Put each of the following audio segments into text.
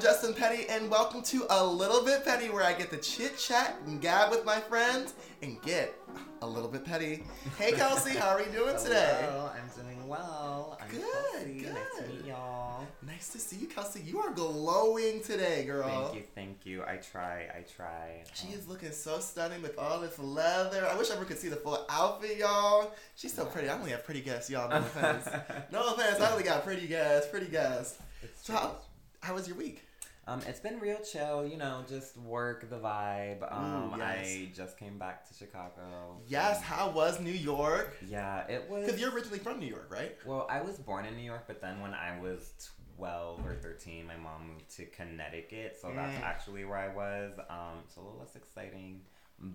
I'm Justin Petty, and welcome to A Little Bit Petty, where I get to chit chat and gab with my friends and get a little bit petty. Hey, Kelsey, how are you doing today? Hello, I'm doing well. I'm Good, Kelsey. Nice to good. meet y'all. Nice to see you, Kelsey. You are glowing today, girl. Thank you, thank you. I try, I try. She is looking so stunning with all this leather. I wish everyone could see the full outfit, y'all. She's so pretty. I only have pretty guests, y'all. No offense. no offense. I only got pretty guests. Pretty guests. So how, how was your week? Um, it's been real chill, you know, just work the vibe. Um, Ooh, yes. I just came back to Chicago. Yes. How was New York? Yeah, it was. Because you're originally from New York, right? Well, I was born in New York, but then when I was 12 or 13, my mom moved to Connecticut, so that's Mm. actually where I was. Um, it's a little less exciting.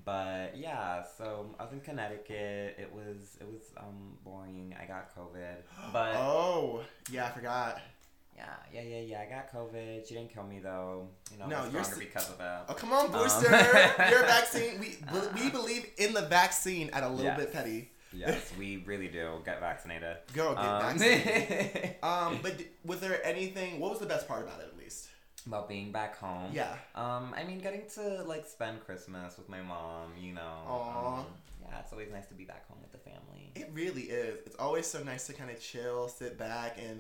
But yeah, so I was in Connecticut. It was it was um boring. I got COVID. But oh, yeah, I forgot. Yeah, yeah, yeah, yeah. I got COVID. She didn't kill me though. You know, No, you're stronger s- because of that. Oh, come on, Um, booster. You're a vaccine. We we believe in the vaccine at a little Yes. bit petty. Yes, we really do. Get vaccinated. Girl, get Um, vaccinated. Um, but d- was there anything? What was the best part about it, at least? about being back home. Yeah. Um, I mean, getting to like spend Christmas with my mom, you know. Aw. Um, yeah, it's always nice to be back home with the family. It really is. It's always so nice to kind of chill, sit back, and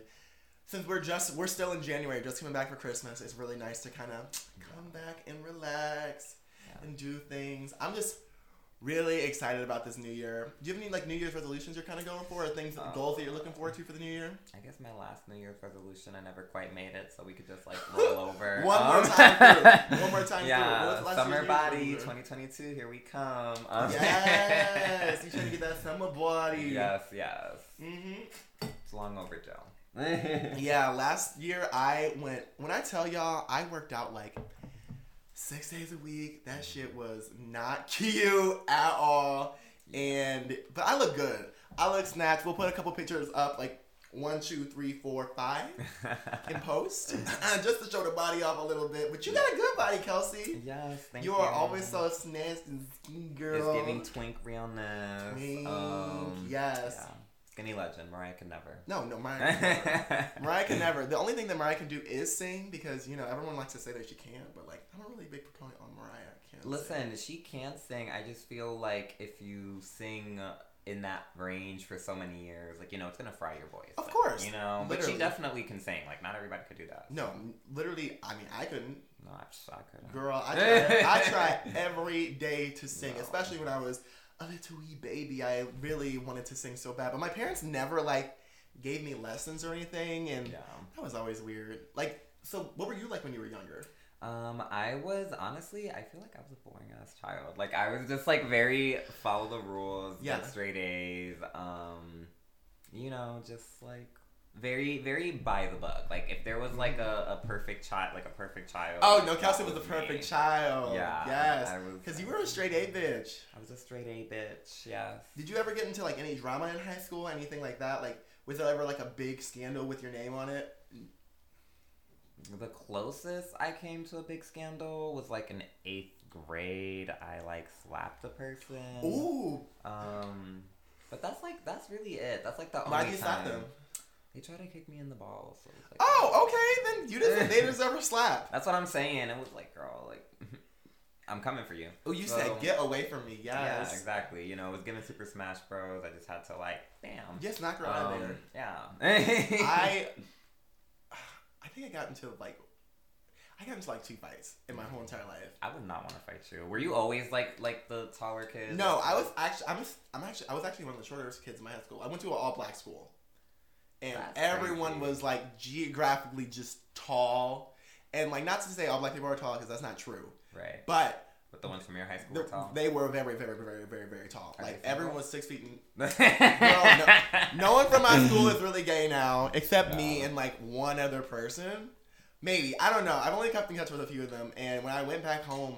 since we're just we're still in January, just coming back for Christmas, it's really nice to kind of come back and relax Yeah. and do things. I'm just really excited about this new year. Do you have any like New Year's resolutions you're kind of going for, or things, Uh, goals that you're looking forward to for the new year? I guess my last New Year's resolution, I never quite made it, so we could just like roll over. One more Um, time through. One more time through. Yeah, What was the last summer body resolution? 2022. Here we come. Um, Yes, you trying to get that summer body. yes, yes. hmm It's long overdue. Yeah, last year I went. When I tell y'all, I worked out like six days a week. That shit was not cute at all. And but I look good. I look snatched. We'll put a couple pictures up, like one, two, three, four, five, in post, just to show the body off a little bit. But you got a good body, Kelsey. yes, thank you. You are always so snatched and skinny, girl. It's giving twink realness. Twink, Um, yes. Yeah. Skinny legend, Mariah can never. No, no, Mariah. can never. Mariah can never. The only thing that Mariah can do is sing because you know everyone likes to say that she can't, but like I'm a really big proponent on Mariah. Can't sing. Listen, she can sing. I just feel like if you sing in that range for so many years, like you know, it's gonna fry your voice. Of Like, course, you know. But she definitely can sing. Like not everybody could do that. No, literally. I mean, I couldn't. No, I just I couldn't. Girl, I try. I try every day to sing, No. especially when I was a little wee baby. I really wanted to sing so bad, but my parents never like gave me lessons or anything, and Yeah. that was always weird. Like, so what were you like when you were younger? Um, I was honestly, I feel like I was a boring ass child. Like I was just like very follow the rules, Yeah. straight A's. Um, you know, just like very, very by the book. Like if there was like a, a perfect child, like a perfect child. Oh no, Kelsey was the me. perfect child. Yeah, Yes. Because you were a straight A bitch. I was a straight A bitch. Yes. Did you ever get into like any drama in high school, anything like that? Like, was there ever like a big scandal with your name on it? The closest I came to a big scandal was like in eighth grade. I like slapped a person. Ooh, Um, but that's like that's really it. That's like the only. why did you slap them? They tried to kick me in the balls. So it was like, Oh, okay, then you deserve, they deserve a slap. That's what I'm saying. It was like, girl, like, I'm coming for you. Oh, you So- said get away from me. Yeah, exactly. You know, it was given Super Smash Bros. I just had to like, bam. Yes, knock her out Um, there. yeah. I, I think I got into like, I got into like two fights in my whole entire life. I would not want to fight you. Were you always like like the taller kid? No, I was actually I'm I'm actually I was actually one of the shortest kids in my high school. I went to an all black school, and That's everyone crazy. was like geographically just tall, and like not to say all black people are tall because that's not true, right. but But the ones from your high school the- were tall. they were very very very very very tall. Are like everyone was six feet. And, no, no one from my school is really gay now, except me and like one other person. Maybe I don't know. I've only kept in touch with a few of them, and when I went back home.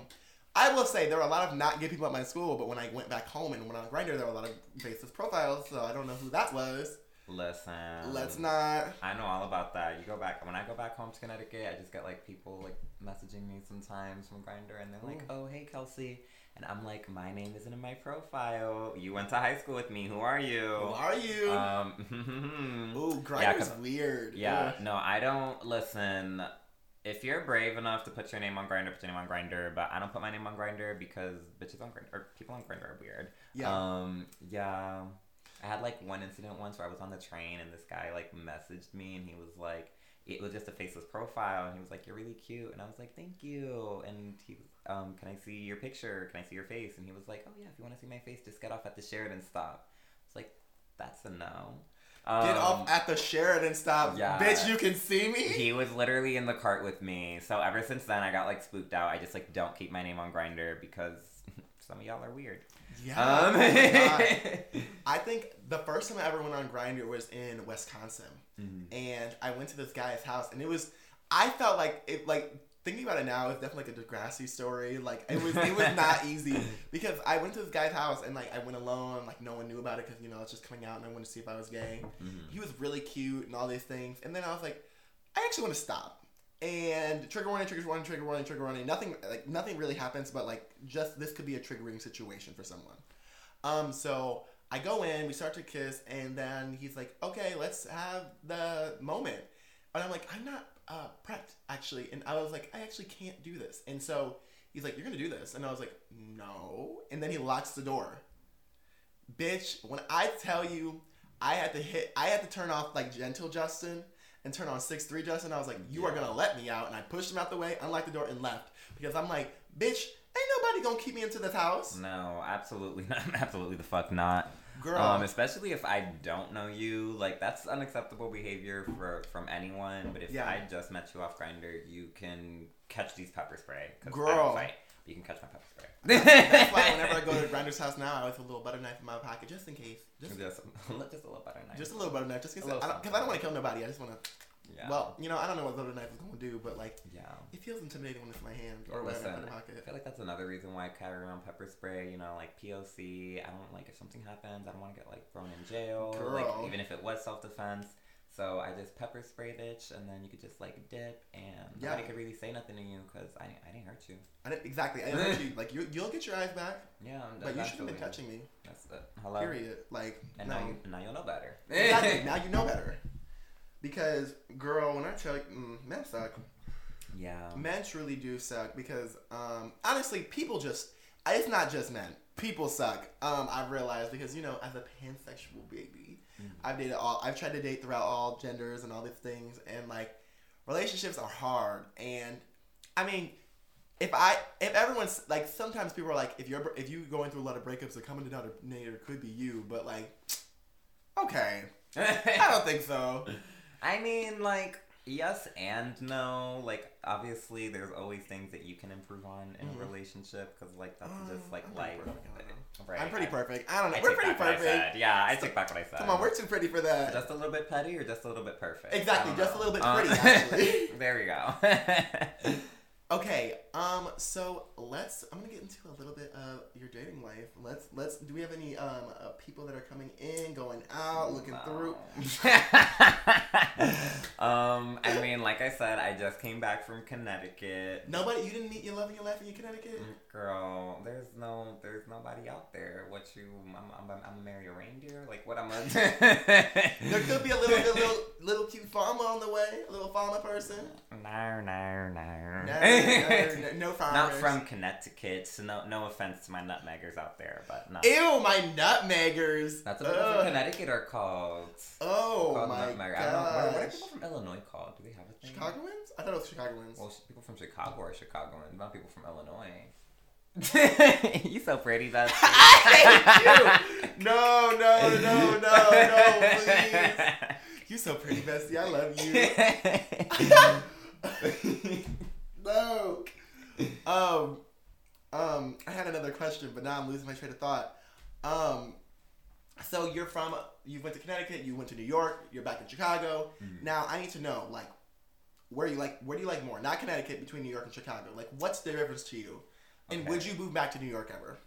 I will say there were a lot of not gay people at my school, but when I went back home and went on Grindr, there were a lot of racist profiles. So I don't know who that was. Listen. Let's not. I know all about that. You go back when I go back home to Connecticut, I just get like people like messaging me sometimes from Grindr, and they're like, Ooh. "Oh, hey, Kelsey," and I'm like, "My name isn't in my profile. You went to high school with me. Who are you?" Who are you? Um, Ooh, yeah, Grindr's 'cause- weird. yeah, no, I don't listen. if you're brave enough to put your name on Grindr, put your name on Grindr. But I don't put my name on Grindr because bitches on Grindr or people on Grindr are weird. Yeah. Um. Yeah. I had like one incident once where I was on the train and this guy like messaged me and he was like, it was just a faceless profile and he was like, "You're really cute," and I was like, "Thank you." And he was, um, "Can I see your picture? Can I see your face?" And he was like, "Oh yeah, if you want to see my face, just get off at the Sheridan stop." It's like, that's a no. Get Um, off at the Sheridan stop. yeah. Bitch, you can see me? he was literally in the cart with me. So ever since then, I got like spooked out. I just like don't keep my name on Grindr because some of y'all are weird. yeah. Um, Oh. I think the first time I ever went on Grindr was in Wisconsin. Mhm. And I went to this guy's house and it was I felt like it like thinking about it now, it's definitely like a Degrassi story. Like it was it was not easy because I went to this guy's house and like I went alone, like no one knew about it because you know it's just coming out and I wanted to see if I was gay. Mhm. He was really cute and all these things, and then I was like, I actually want to stop. And trigger warning, trigger warning, trigger warning, trigger warning. Nothing like nothing really happens, but like just this could be a triggering situation for someone. Um, so I go in, we start to kiss, and then he's like, "Okay, let's have the moment." And I'm like, "I'm not uh, prepped actually," and I was like, "I actually can't do this." And so he's like, "You're gonna do this," and I was like, "No," and then he locks the door. Bitch, when I tell you, I had to hit, I had to turn off like gentle Justin and turn on six three Justin. I was like, "You are gonna let me out," and I pushed him out the way, unlocked the door, and left because I'm like, "Bitch, ain't nobody gonna keep me into this house, No, absolutely not. Absolutely the fuck not. Girl." Um, especially if I don't know you, like that's unacceptable behavior for from anyone. But if Yeah. I just met you off Grindr, you can catch these pepper spray. I Girl. you can catch my pepper spray. That's why whenever I go to Grindr's house now, I always have a little butter knife in my pocket just in case. Just, just, just a little butter knife. just a little butter knife, just in A case. little Because I, don't want to kill nobody. I just want to. Yeah. Well, you know, I don't know what butter knife is going to do, but like, yeah. it feels intimidating when it's in my hand or when Listen, my I feel like that's another reason why I carry around pepper spray. You know, like POC. I don't like if something happens, I don't want to get like thrown in jail. Like even if it was self defense. So I just pepper spray bitch, and then you could just like dip, and Yeah. nobody could really say nothing to you because I, I didn't hurt you. I didn't, exactly. I didn't hurt you. Like, you, you'll get your eyes back, Yeah, but you shouldn't have been touching me. That's it. Hello. Period. Like, And no. now you now you'll know better. exactly. Now you know better. Because, girl, when I you, mm, men suck. yeah. Men truly do suck because, um, honestly, people just, it's not just men. People suck. Um, I've realized because, you know, as a pansexual baby, Mhm. I've dated all, I've tried to date throughout all genders and all these things. And, like, relationships are hard. And, I mean, if I, if everyone's, like, sometimes people are like, if you're, if you're going through a lot of breakups, the common denominator could be you. But, like, okay. I don't think so. I mean, like, yes and no. Like, obviously, there's always things that you can improve on in Mhm. a relationship because, like, that's Uh, just like I'm life. Right. I'm pretty I- perfect. I don't know. I we're pretty perfect. Yeah, I So- take back what I said. Come on, we're too pretty for that. just a little bit petty or just a little bit perfect. Exactly, just a little bit Uh, pretty, actually. there we go. Okay, um, so let's. I'm gonna get into a little bit of your dating life. Let's let's. Do we have any um uh, people that are coming in, going out, looking through? um, I mean, like I said, I just came back from Connecticut. Nobody. You didn't meet your love and your life in Connecticut. Girl, there's no, there's nobody out there. What you, I'm, I'm, I'm gonna marry a reindeer? Like what I'm gonna? There could be a little little little, little cute farmer on the way, a little farmer person. No, no, no. No, no, no, no farmers. Not from Connecticut. So no, no offense to my nutmeggers out there, but no. Ew, my nutmeggers. That's what people from Connecticut are called. Oh called my nutmegger. I don't know. What, what are people from Illinois called? Do they have a thing? Chicagoans? I thought it was Chicagoans. Well, people from Chicago are Chicagoans, not people from Illinois. you so pretty, Beth. I hate you. No, no, no, no, no, please. You so pretty, bestie. I love you. no. Um, um, I had another question, but now I'm losing my train of thought. Um, so you're from, you went to Connecticut, you went to New York, you're back in Chicago. Mhm. Now I need to know, like, where you like, where do you like more? Not Connecticut, between New York and Chicago. Like, what's the difference to you? And Okay. would you move back to New York ever?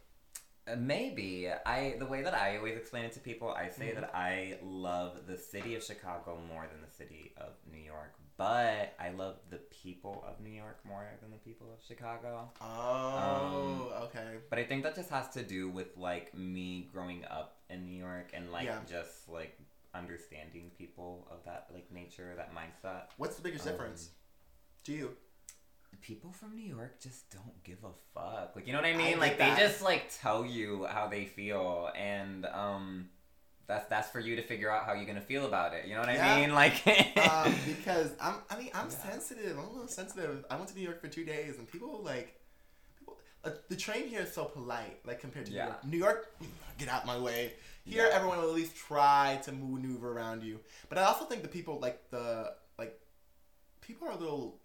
Uh, Maybe I the way that I always explain it to people, I say Mhm. that I love the city of Chicago more than the city of New York, but I love the people of New York more than the people of Chicago. Oh, okay. But I think that just has to do with like me growing up in New York and like Yeah. just like understanding people of that like nature, that mindset. What's the biggest Um, difference to you? people from New York just don't give a fuck. Like you know what I I mean? get like that. they just like tell you how they feel and um that's that's for you to figure out how you're gonna feel about it. You know what Yeah. I mean? Like um, because I'm. I mean, I'm Yeah. sensitive. I'm a little sensitive. I went to New York for two days, and people like. People, uh, the train here is so polite, like compared to Yeah. New York. New York, get out my way. Here, everyone will at least try to maneuver around you. But I also think the people like the like people are a little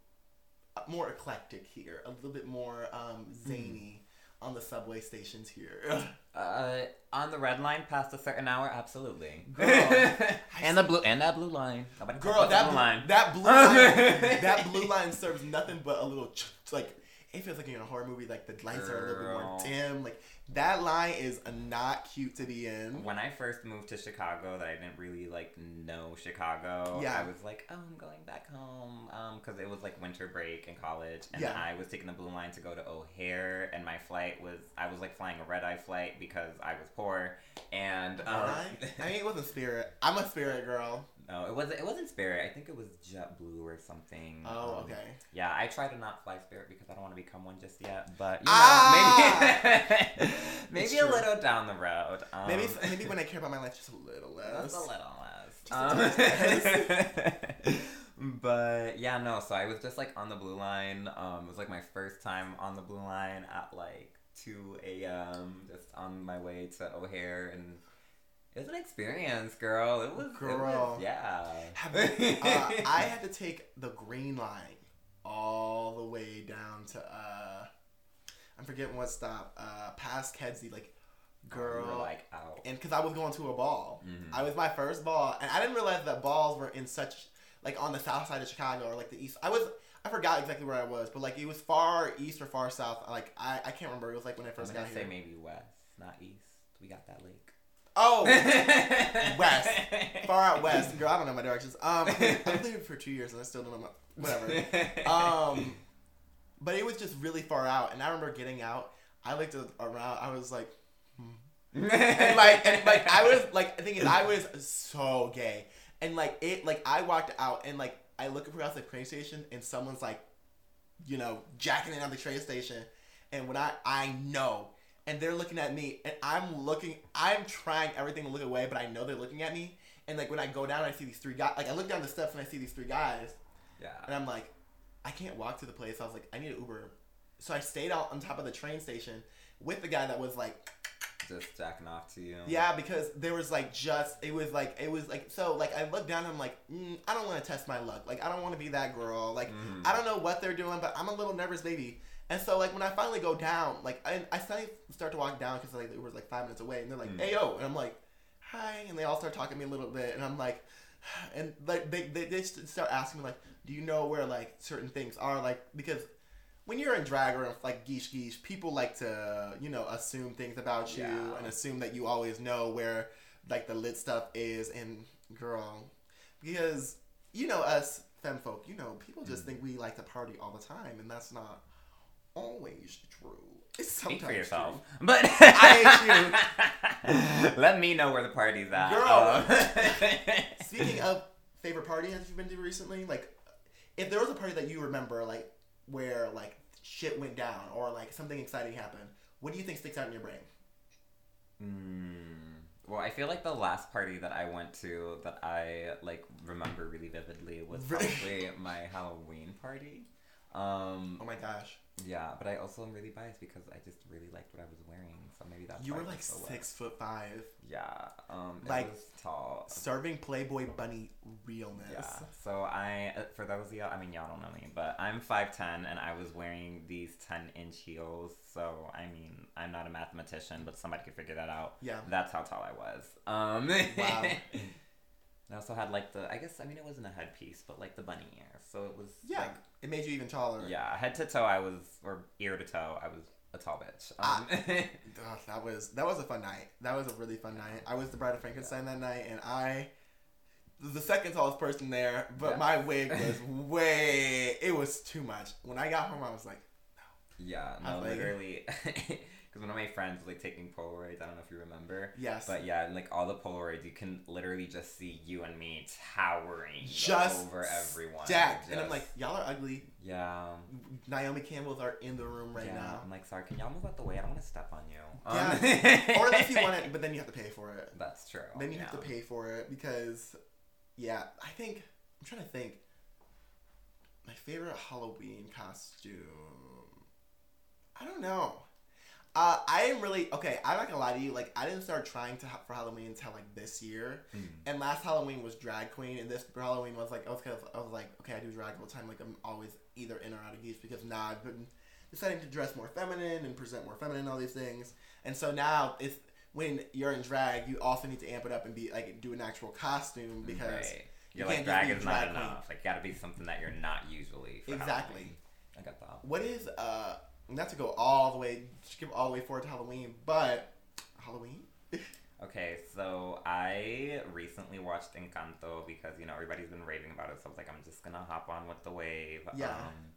uh, more eclectic here, a little bit more um, zany on the subway stations here. Uh, on the red line past a certain hour, absolutely. Girl, and the blue and that blue line. Nobody Girl, that blue blue, line. that blue line, that blue line serves nothing but a little ch- like it feels like you're in a horror movie. Like the lights are a little bit more dim. Like that line is not cute to be in. When I first moved to Chicago, that I didn't really like know Chicago. Yeah. I was like, oh, I'm going back home, um, because it was like winter break in college, and Yeah. I was taking the blue line to go to O'Hare, and my flight was I was like flying a red eye flight because I was poor, and um? I mean, it wasn't Spirit. I'm a Spirit girl. No, it wasn't. It wasn't Spirit. I think it was JetBlue or something. Oh, Um, okay. Yeah, I try to not fly Spirit because I don't want to become one just yet. But you know, Ah! maybe maybe a little down the road. Um, Maybe maybe when I care about my life just a little less. Just a little less. Um, but yeah, no. So I was just like on the blue line. Um, it was like my first time on the blue line at like two a.m. Just on my way to O'Hare, and it was an experience, girl. It was, it Girl. was yeah. Uh, I had to take the green line all the way down to uh, I'm forgetting what stop. Uh, past Kedzie, like, girl. Oh, you were like out. and because I was going to a ball, Mhm. I was my first ball, and I didn't realize that balls were in such like on the south side of Chicago or like the east. I was I forgot exactly where I was, but like it was far east or far south. Like I, I can't remember. It was like when I I'm first gonna got say here. maybe west, not east. We got that lake. Oh, west, far out west, girl. I don't know my directions. Um, I've lived for two years and I still don't know my whatever. Um, but it was just really far out, and I remember getting out. I looked around. I was like, and like and like I was like the thing is I was so gay and like it like I walked out and like I look across the train station and someone's like you know jacking it on the train station and when I I know and they're looking at me and I'm looking I'm trying everything to look away but I know they're looking at me. And like when I go down I see these three guys like I look down the steps and I see these three guys. Yeah. and I'm like I can't walk to the place. I was like I need an Uber. So I stayed out on top of the train station with the guy that was like Just jacking off to you. yeah, because there was like just it was like it was like so like I looked down and I'm like mm, I don't want to test my luck. Like I don't want to be that girl. Like Mhm. I don't know what they're doing but I'm a little nervous baby and so like when I finally go down like I I suddenly start to walk down because like it was like five minutes away and they're like Mm. hey yo and I'm like hi and they all start talking to me a little bit and I'm like and like they they, they start asking me like do you know where like certain things are like because when you're in drag or like geesh geesh, people like to, you know, assume things about you Yeah. and assume that you always know where like the lit stuff is and girl. Because, you know, us femme folk, you know, people just Mm. think we like to party all the time and that's not always true. It's Speak sometimes for yourself. true. But I Let me know where the party's at. Girl. Um, Speaking of favorite party that you've been to recently, like if there was a party that you remember like where like shit went down or like something exciting happened, what do you think sticks out in your brain? Mm, well, I feel like the last party that I went to that I like remember really vividly was probably my Halloween party. Um, Oh my gosh. Yeah, but I also am really biased because I just really liked what I was wearing, so maybe that's You were like was so well. six foot five, Yeah, um, Like, was tall. serving Playboy Bunny realness. Yeah. So I, uh, for those of y'all, I mean y'all don't know me, but I'm five ten and I was wearing these ten inch heels. So I mean, I'm not a mathematician, but somebody could figure that out. Yeah. That's how tall I was. Um, Wow. I also had like the, I guess, I mean, it wasn't a headpiece, but like the bunny ear. So it was. Yeah, Like, it made you even taller. yeah. Head to toe, I was, or ear to toe, I was a tall bitch. Ah. Um, that was that was a fun night. That was a really fun night. I was the Bride of Frankenstein that night, and I the second tallest person there. But Yeah. my wig was way. It was too much. When I got home, I was like, yeah. I No, like literally. Because one of my friends was like taking Polaroids. I don't know if you remember. yes. But yeah, and like all the Polaroids, you can literally just see you and me towering Just over everyone. stacked. And I'm like, y'all are ugly. yeah, Naomi Campbell's are in the room right yeah, now. I'm like, sorry, can y'all move out the way? I don't want to step on you. Yeah. Um, or if you want it, but then you have to pay for it. That's true. Then you yeah. have to pay for it because, yeah, I think I'm trying to think. My favorite Halloween costume. I don't know. Uh, I am really okay. I'm not gonna lie to you. Like, I didn't start trying to ha- for Halloween until like this year. Mm. And last Halloween was drag queen, and this Halloween was like I was kind of I was like okay I do drag all the time like I'm always either in or out of geese because now I've been deciding to dress more feminine and present more feminine all these things, and so now it's when you're in drag you also need to amp it up and be like do an actual costume because Right. you You're like can't just drag be is not drag queen. enough. Like, gotta be something that you're not usually. For Exactly. Halloween. I got that. what is uh not to go all the way skip all the way forward to Halloween but Halloween Okay, so I recently watched Encanto because you know everybody's been raving about it, so I was like, I'm just gonna hop on with the wave. Yeah. Um,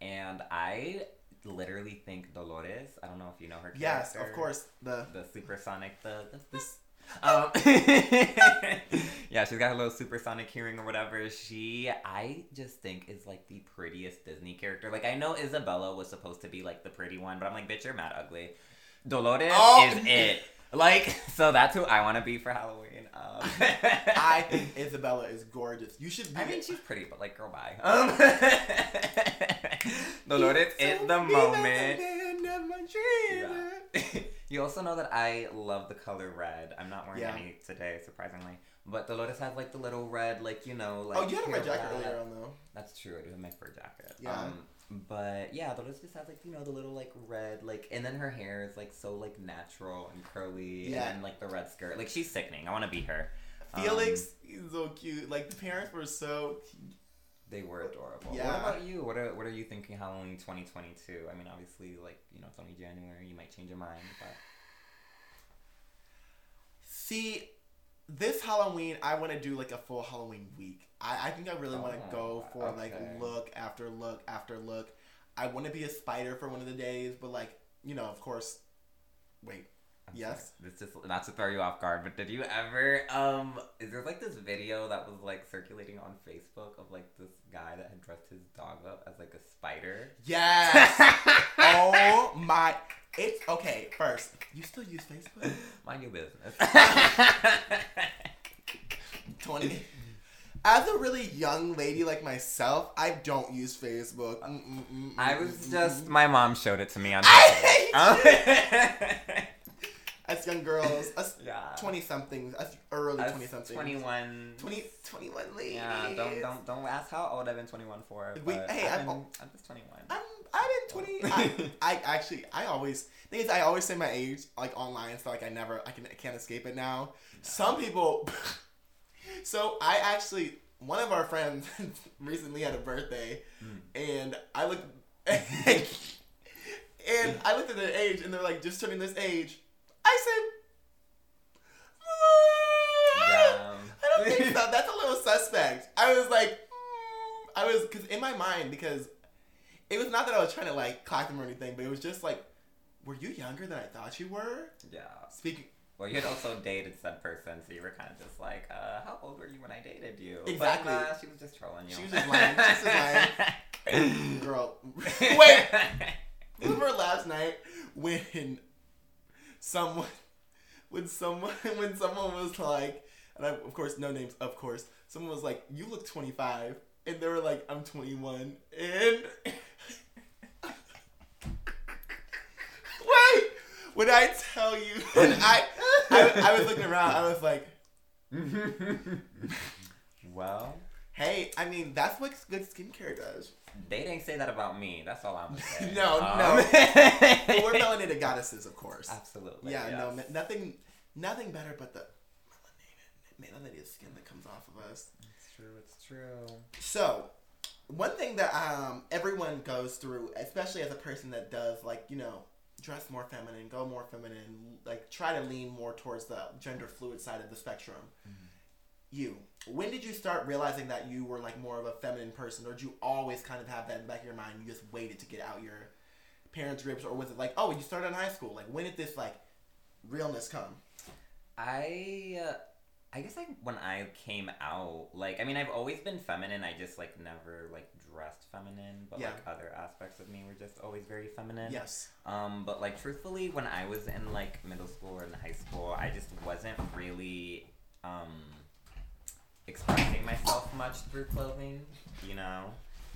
and I literally think Dolores. I don't know if you know her. yes of course the The supersonic, the the. this Um, yeah, she's got a little supersonic hearing or whatever. She, I just think, is like the prettiest Disney character. Like, I know Isabella was supposed to be like the pretty one, but I'm like, bitch, you're mad ugly. Dolores Oh! is it. Like, so that's who I want to be for Halloween. Um, I think Isabella is gorgeous you should be I mean, she's pretty, but like, girl, bye. Um, Dolores is the moment. The man of my dreams. Yeah. you also know that I love the color red. I'm not wearing Yeah. any today, surprisingly. But Dolores has like the little red, like you know, like. oh, you had a red jacket wrap. earlier on though. That's true. I do have my fur jacket. Yeah. Um, but yeah, Dolores just has like you know the little like red like, and then her hair is like so like natural and curly, Yeah. and then, like the red skirt. Like she's sickening. I want to be her. Felix Um, is so cute. Like the parents were so. They were adorable. Yeah. What about you? What are What are you thinking Halloween 2022? I mean, obviously, like you know, it's only January. You might change your mind, but. See, this Halloween, I want to do like a full Halloween week. I, I think I really want to Oh, go for like look after look after look. I want to be a spider for one of the days, but like you know, of course. Wait, I'm Yes. sorry, This just not to throw you off guard, but did you ever um is there like this video that was like circulating on Facebook of like this guy that had dressed his dog up as like a spider? yes. oh my! It's okay. First, you still use Facebook? Mind your business. Twenty. As a really young lady like myself, I don't use Facebook. Mm, mm, mm, I mm, was mm, just mm. my mom showed it to me on I Um, us young girls, us yeah. twenty somethings, us early twenty somethings. 21 20, 21 ladies. Yeah, don't don't don't ask how old I've been 21 for. Wait, but hey, I've I'm- been, I'm just 21. I'm I'm in twenty. I, I actually I always thing is I always say my age like online, so like I never I can I can't escape it now. Some people. so I actually one of our friends recently had a birthday, hmm. and I looked and I looked at their age, and they're like just turning this age. I said. Yeah. I don't think so. That's a little suspect. I was like, mm, I was because in my mind because it was not that I was trying to like clock them or anything, but it was just like, were you younger than I thought you were? Yeah. Speaking. Well, you had also dated said person, so you were kind of just like, uh, how old were you when I dated you? Exactly. But, nah, she was just trolling you. She was just lying. She was just lying. Girl, wait. Remember last night when someone, when someone, when someone was like, and I, of course, no names, of course, someone was like, "You look 25," and they were like, "I'm 21," and wait, when I tell you, when I, I, I was looking around, I was like, well, "Hey, I mean, that's what good skincare does." They didn't say that about me. That's all I'm saying. No, Um, no. But we're melanated goddesses, of course. Absolutely. Yeah, no, yes. ma- nothing, nothing better but the melanated, melanated skin that comes off of us. It's true. It's true. So, one thing that um everyone goes through, especially as a person that does like you know dress more feminine, go more feminine, like try to lean more towards the gender fluid side of the spectrum. You, when did you start realizing that you were like more of a feminine person, or did you always kind of have that in the back of your mind? You just waited to get out your parents' grips, or was it like, oh, you started in high school? Like, when did this like realness come? I uh, I guess like when I came out, like I mean, I've always been feminine. I just like never like dressed feminine, but Yeah. like other aspects of me were just always very feminine. Yes. Um, but like truthfully, when I was in like middle school or in high school, I just wasn't really um expressing myself much through clothing. You know,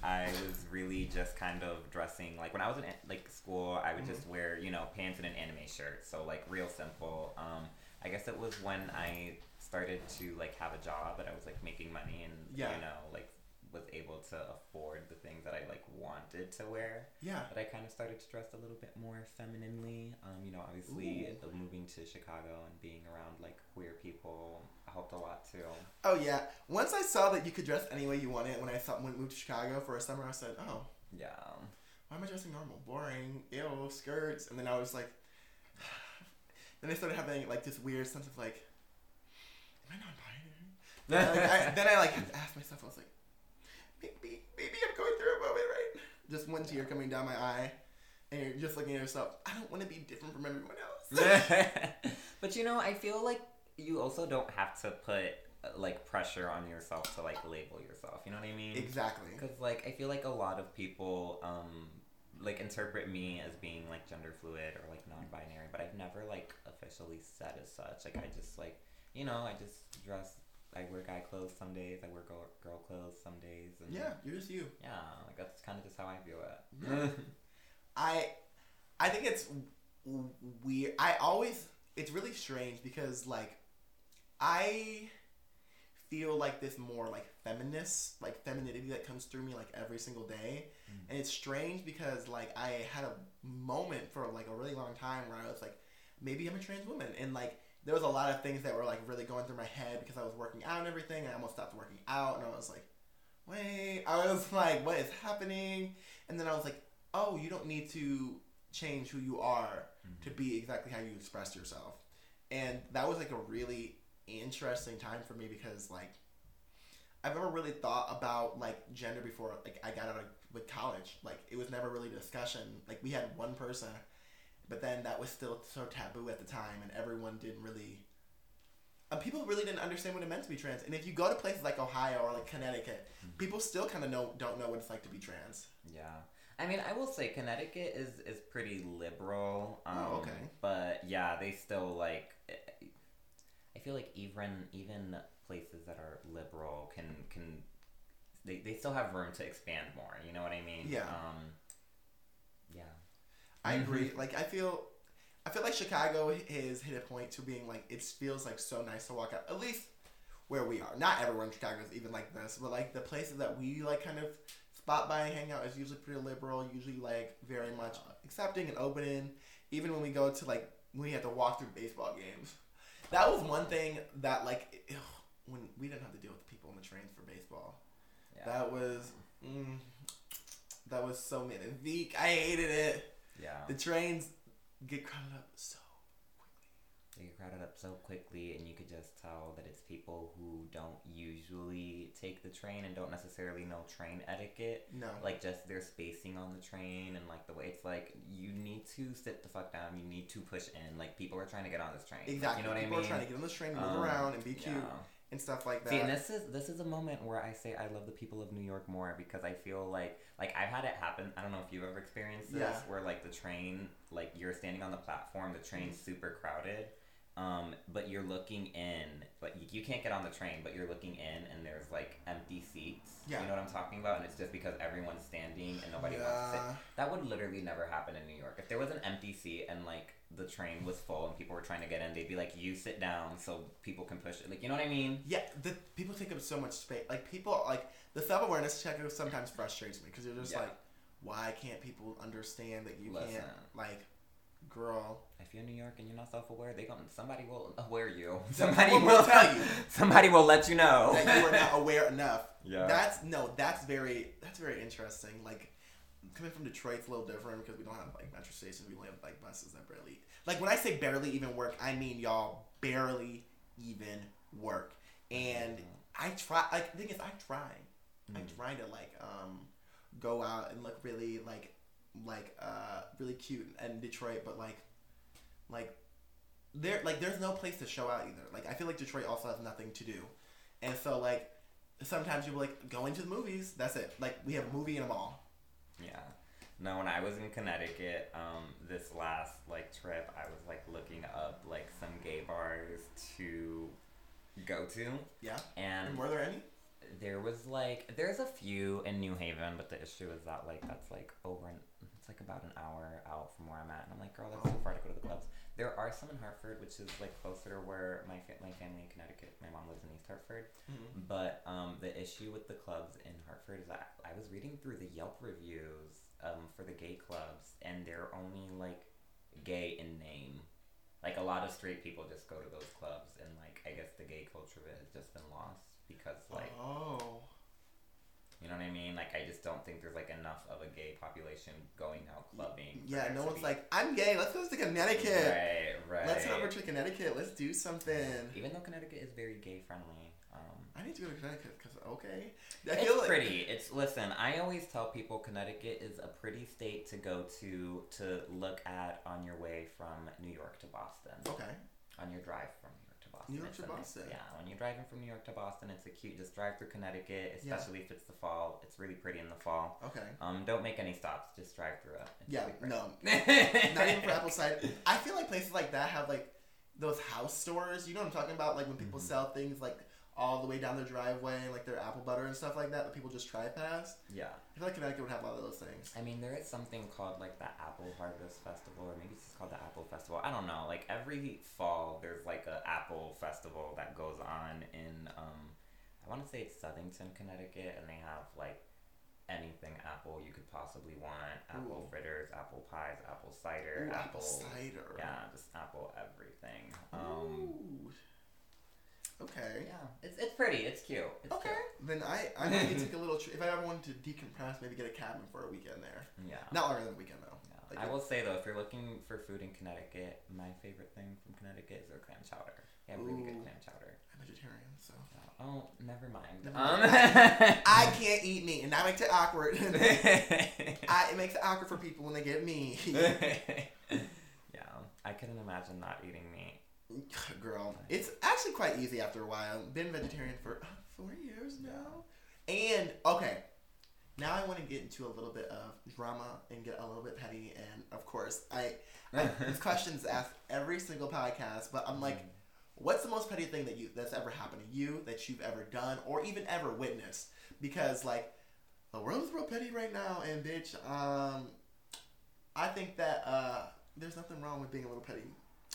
I was really just kind of dressing like when I was in like school, I would just wear you know pants and an anime shirt, so like real simple. Um, I guess it was when I started to like have a job that I was like making money and Yeah. you know like was able to afford the things that I like wanted to wear Yeah. but I kind of started to dress a little bit more femininely. Um, you know, obviously Ooh. moving to Chicago and being around like queer people helped a lot too. Oh yeah. Once I saw that you could dress any way you wanted, when I thought when I moved to Chicago for a summer, I said, "Oh, Yeah. why am I dressing normal? Boring. Ew, skirts." And then I was like, then I started having like this weird sense of like, am I non-binary? Then I, like, I, then I like asked myself, I was like, maybe, I'm going through a moment, right? Just one tear coming down my eye, and you're just looking at yourself. I don't want to be different from everyone else. but you know, I feel like you also don't have to put uh, like pressure on yourself to like label yourself. You know what I mean? exactly. Because like I feel like a lot of people um like interpret me as being like gender fluid or like non-binary, but I've never like officially said as such. Like I just like you know I just dress. I wear guy clothes some days. I wear girl, girl clothes some days. And Yeah, you're just you. yeah, like that's kind of just how I view it. Yeah. I I think it's weird. I always it's really strange because like I feel like this more like feminist, like femininity that comes through me like every single day. Mm. And it's strange because like I had a moment for like a really long time where I was like maybe I'm a trans woman and like there was a lot of things that were like really going through my head because I was working out and everything. And I almost stopped working out and I was like, wait, I was like, what is happening? And then I was like, oh, you don't need to change who you are to mm-hmm. be exactly how you express yourself. And that was like a really interesting time for me because like I've never really thought about like gender before like I got out of with college. Like it was never really a discussion. Like we had one person, but then that was still so taboo at the time and everyone didn't really uh, people really didn't understand what it meant to be trans. And if you go to places like Ohio or like Connecticut, people still kind of know don't know what it's like to be trans. Yeah. I mean, I will say Connecticut is is pretty liberal. Um, Oh, okay. But yeah, they still like. I feel like even even places that are liberal can can they, they still have room to expand more. You know what I mean? Yeah. Um, yeah. I Mhm. agree. Like I feel, I feel like Chicago has hit a point to being like it feels like so nice to walk out. At least where we are. Not everyone in Chicago is even like this, but like the places that we like kind of spot by and hang out is usually pretty liberal. Usually like very much accepting and opening. Even when we go to like when we have to walk through baseball games. That was one thing that like ugh, when we didn't have to deal with the people on the trains for baseball. Yeah. That was. Mm, that was so Veek. I hated it. Yeah. The trains get crowded up so quickly. They get crowded up so quickly, and you could just tell that it's people who don't usually take the train and don't necessarily know train etiquette. no. like just their spacing on the train and like the way it's like you need to sit the fuck down you need to push in like people are trying to get on this train exactly. you know what people i mean People are trying to get on this train, move Um, around, and be cute yeah. And stuff like that. See, and this is this is a moment where I say I love the people of New York more because I feel like like I've had it happen. I don't know if you've ever experienced this, Yeah. where like the train, like you're standing on the platform, the train's Mm. super crowded, um, but you're looking in, like you, you can't get on the train, but you're looking in, and there's like empty seats. Yeah. You know what I'm talking about? And it's just because everyone's standing and nobody wants to sit. That would literally never happen in New York. If there was an empty seat and like the train was full and people were trying to get in, they'd be like, "You sit down so people can push it." Like, you know what I mean? Yeah, the people take up so much space. Like people, like the self awareness check sometimes frustrates me because you're just Yeah. like, why can't people understand that you Listen. can't like, girl? If you're in New York and you're not self-aware, they gonna somebody will aware you. Somebody will will tell you. Somebody will let you know that you are not aware enough. Yeah. That's no, that's very that's very interesting. Like coming from Detroit, it's a little different because we don't have like metro stations. We only have like buses that barely like when I say barely even work, I mean y'all barely even work. And I try like the thing is I try. I Mm. try to like um go out and look really like like uh really cute in Detroit, but like like there like there's no place to show out either. Like I feel like Detroit also has nothing to do, and so like sometimes you're like going to the movies. That's it. Like we have a movie and a mall. Yeah. No, when I was in Connecticut, um, this last like trip, I was like looking up like some gay bars to go to, Yeah. and And were there any? There was like there's a few in New Haven, but the issue is that like that's like over an, it's like about an hour out from where I'm at, and I'm like, girl, that's too far to go to the clubs. There are some in Hartford, which is like closer to where my fa- my family in Connecticut. My mom lives in East Hartford, Mhm. but um, the issue with the clubs in Hartford is that I was reading through the Yelp reviews um, for the gay clubs, and they're only like gay in name. Like a lot of straight people just go to those clubs, and like I guess the gay culture of it has just been lost because like oh. you know what I mean. Like I just don't think there's like enough of a gay population going out clubbing. Yeah. No one's be- like, I'm gay. Let's go to Connecticut. Right, right. Let's head over to Connecticut. Let's do something. Even though Connecticut is very gay friendly. Um, I need to go to Connecticut because okay. I it's like pretty. It's listen. I always tell people Connecticut is a pretty state to go to to look at on your way from New York to Boston. Okay. On your drive from New York to Boston. New York It's to Boston. yeah, when you're driving from New York to Boston, it's a cute. Just drive through Connecticut, Yeah. especially if it's the fall. It's really pretty in the fall. Okay. Um, don't make any stops. Just drive through it. It's Yeah. really. No. Not even for apple cider. I feel like places like that have like those house stores. You know what I'm talking about? Like when people Mhm. sell things like all the way down their driveway, like their apple butter and stuff like that, that people just drive past. Yeah. I feel like Connecticut would have a lot of those things. I mean, there is something called like the Apple Harvest Festival, or maybe it's just called the Apple Festival. I don't know. Like every fall, there's like a Apple Festival that goes on in, um, I want to say it's Southington, Connecticut, and they have like anything apple you could possibly want: apple Ooh. fritters, apple pies, apple cider, Ooh, apple, apple cider. yeah, just apple everything. Um. Okay. yeah, it's it's pretty. It's cute. It's Okay. Then I I might take a little trip. If I ever wanted to decompress, maybe get a cabin for a weekend there. Yeah. Not longer than a weekend though. Yeah. Like I will say though, if you're looking for food in Connecticut, my favorite thing from Connecticut is their clam chowder. They have really good clam chowder. I'm vegetarian, so Oh, never mind. Never um, I can't eat meat, and that makes it awkward. I, it makes it awkward for people when they get meat. yeah, I couldn't imagine not eating meat. Girl, it's actually quite easy after a while. Been vegetarian for uh, four years now, and okay, now I want to get into a little bit of drama and get a little bit petty. And of course, I, I this question is asked every single podcast, but I'm like, what's the most petty thing that you that's ever happened to you that you've ever done or even ever witnessed? Because like, the world is real petty right now, and bitch, um, I think that uh, there's nothing wrong with being a little petty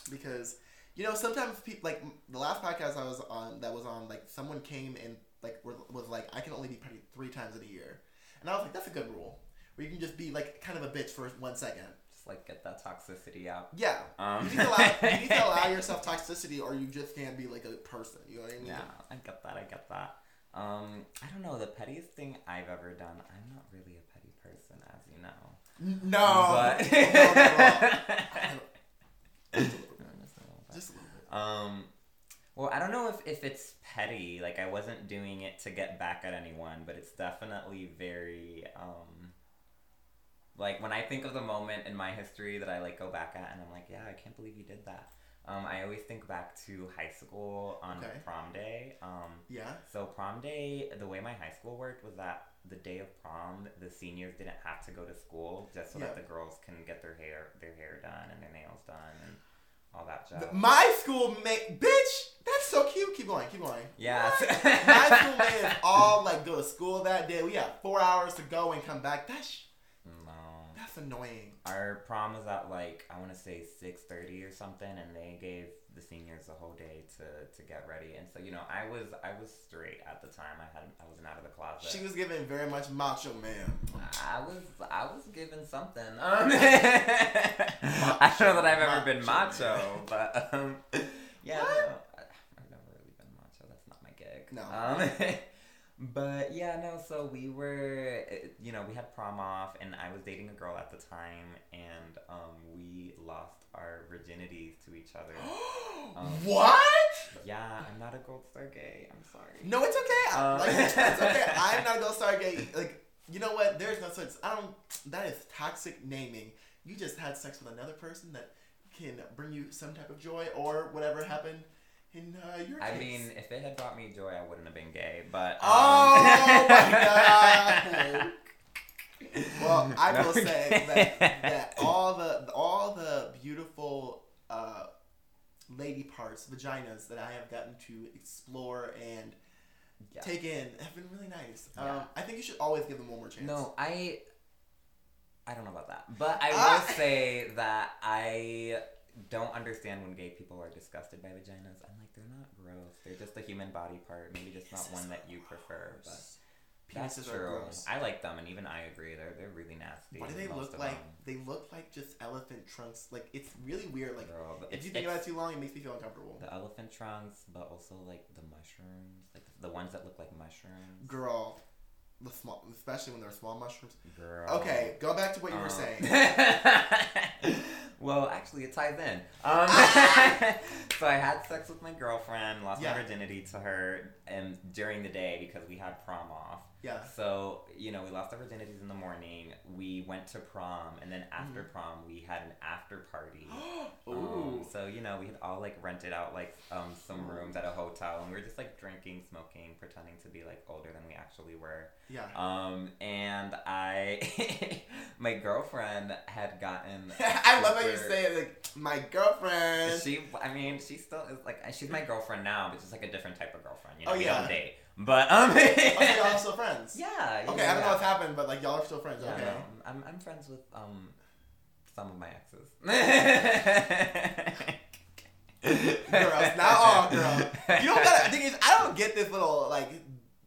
because you know sometimes people like the last podcast I was on that was on like someone came and like was, was like I can only be petty three times in a year, and I was like that's a good rule where you can just be like kind of a bitch for one second. Just like get that toxicity out. Yeah, Um, you need to allow you need to allow yourself toxicity, or you just can't be like a person. You know what I mean? Yeah, I get that. I get that. Um, I don't know. The pettiest thing I've ever done. I'm not really a petty person, as you know. No. But no, no, no. Um, well, I don't know if, if it's petty. Like, I wasn't doing it to get back at anyone, but it's definitely very, um, like, when I think of the moment in my history that I, like, go back at, and I'm like, yeah, I can't believe you did that. Um, I always think back to high school on Okay. prom day. Um, Yeah. so prom day, the way my high school worked was that the day of prom, the seniors didn't have to go to school just so Yeah. that the girls can get their hair their hair done and their nails done and all that jazz. My school mate, bitch, that's so cute. Keep going, keep going. yeah. My school mates all like go to school that day. We have four hours to go and come back. That's no. that's annoying. Our prom was at like I want to say six thirty or something, and they gave the seniors the whole day to, to get ready. And so you know, I was I was straight at the time. I had I wasn't out of the closet. She was giving very much macho man. I was I was given something. Um, I don't know that I've ever been Macho, macho, but um, yeah, no, I, I've never really been macho. That's not my gig. No. Um, but yeah, no. So we were, you know, we had prom off, and I was dating a girl at the time, and um, we lost our virginities to each other. Um, what? Yeah, I'm not a gold star gay. I'm sorry. No, it's okay. I- Um. like, it's okay. I'm not a gold star gay. Like, you know what? There's no such. I don't. That is toxic naming. You just had sex with another person that can bring you some type of joy or whatever happened in uh, your I case. mean, if it had brought me joy, I wouldn't have been gay. But um, Oh my god! Well, I No. will say that, that all the all the beautiful uh, lady parts, vaginas that I have gotten to explore and Yeah. take in have been really nice. Um, I think you should always give them one more chance. No, I. I don't know about that, but I will say that I don't understand when gay people are disgusted by vaginas. I'm like, they're not gross. They're just a human body part. Maybe just not one that you prefer. But gross. that's Penises are true. gross. I like them, and even I agree. They're they're really nasty. Why do they most look of like? them. They look like just elephant trunks. Like it's really weird. Like Girl, but if it's- you think it's about it too long, it makes me feel uncomfortable. the elephant trunks, but also like the mushrooms, like the, the ones that look like mushrooms. Girl, the small, especially when they're small mushrooms. Girl. Okay, go back to what you were Um, saying. well, actually, it ties in. Um, so I had sex with my girlfriend, lost Yeah. my virginity to her, and during the day because we had prom off. Yeah. So you know, we lost our virginities in the morning. We went to prom, and then after prom, we had an after party. Um, so you know, we had all like rented out like um some rooms at a hotel, and we were just like drinking, smoking, pretending to be like older than we actually were. Yeah. Um, and I, my girlfriend had gotten. I love how you say it like my girlfriend. She, I mean, she still is like she's my girlfriend now, but just like a different type of girlfriend. You know, Oh, we yeah. don't date, but um. okay, y'all are still friends. yeah. yeah Okay, yeah, I don't know what's happened, but like y'all are still friends. Yeah, okay. no, I'm I'm friends with um some of my exes. Girls, not all girl. You don't gotta. The thing is, I don't get this little like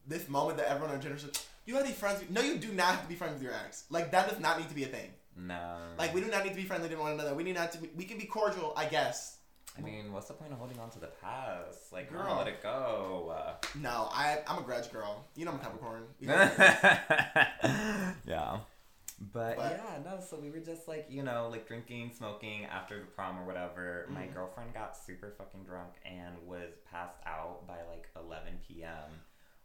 this moment that everyone on generation. You gotta be friends. With, no, you do not have to be friends with your ex. Like that does not need to be a thing. No. Like we do not need to be friendly to one another. We need not to. Be, we can be cordial, I guess. I mean, what's the point of holding on to the past? Like, girl, let it go. Uh, No, I I'm a grudge girl. You know I'm a Capricorn. Yeah. But, But- yeah, no, so we were just like, you know, like drinking, smoking after the prom or whatever. My Mhm. girlfriend got super fucking drunk and was passed out by like 11 p.m.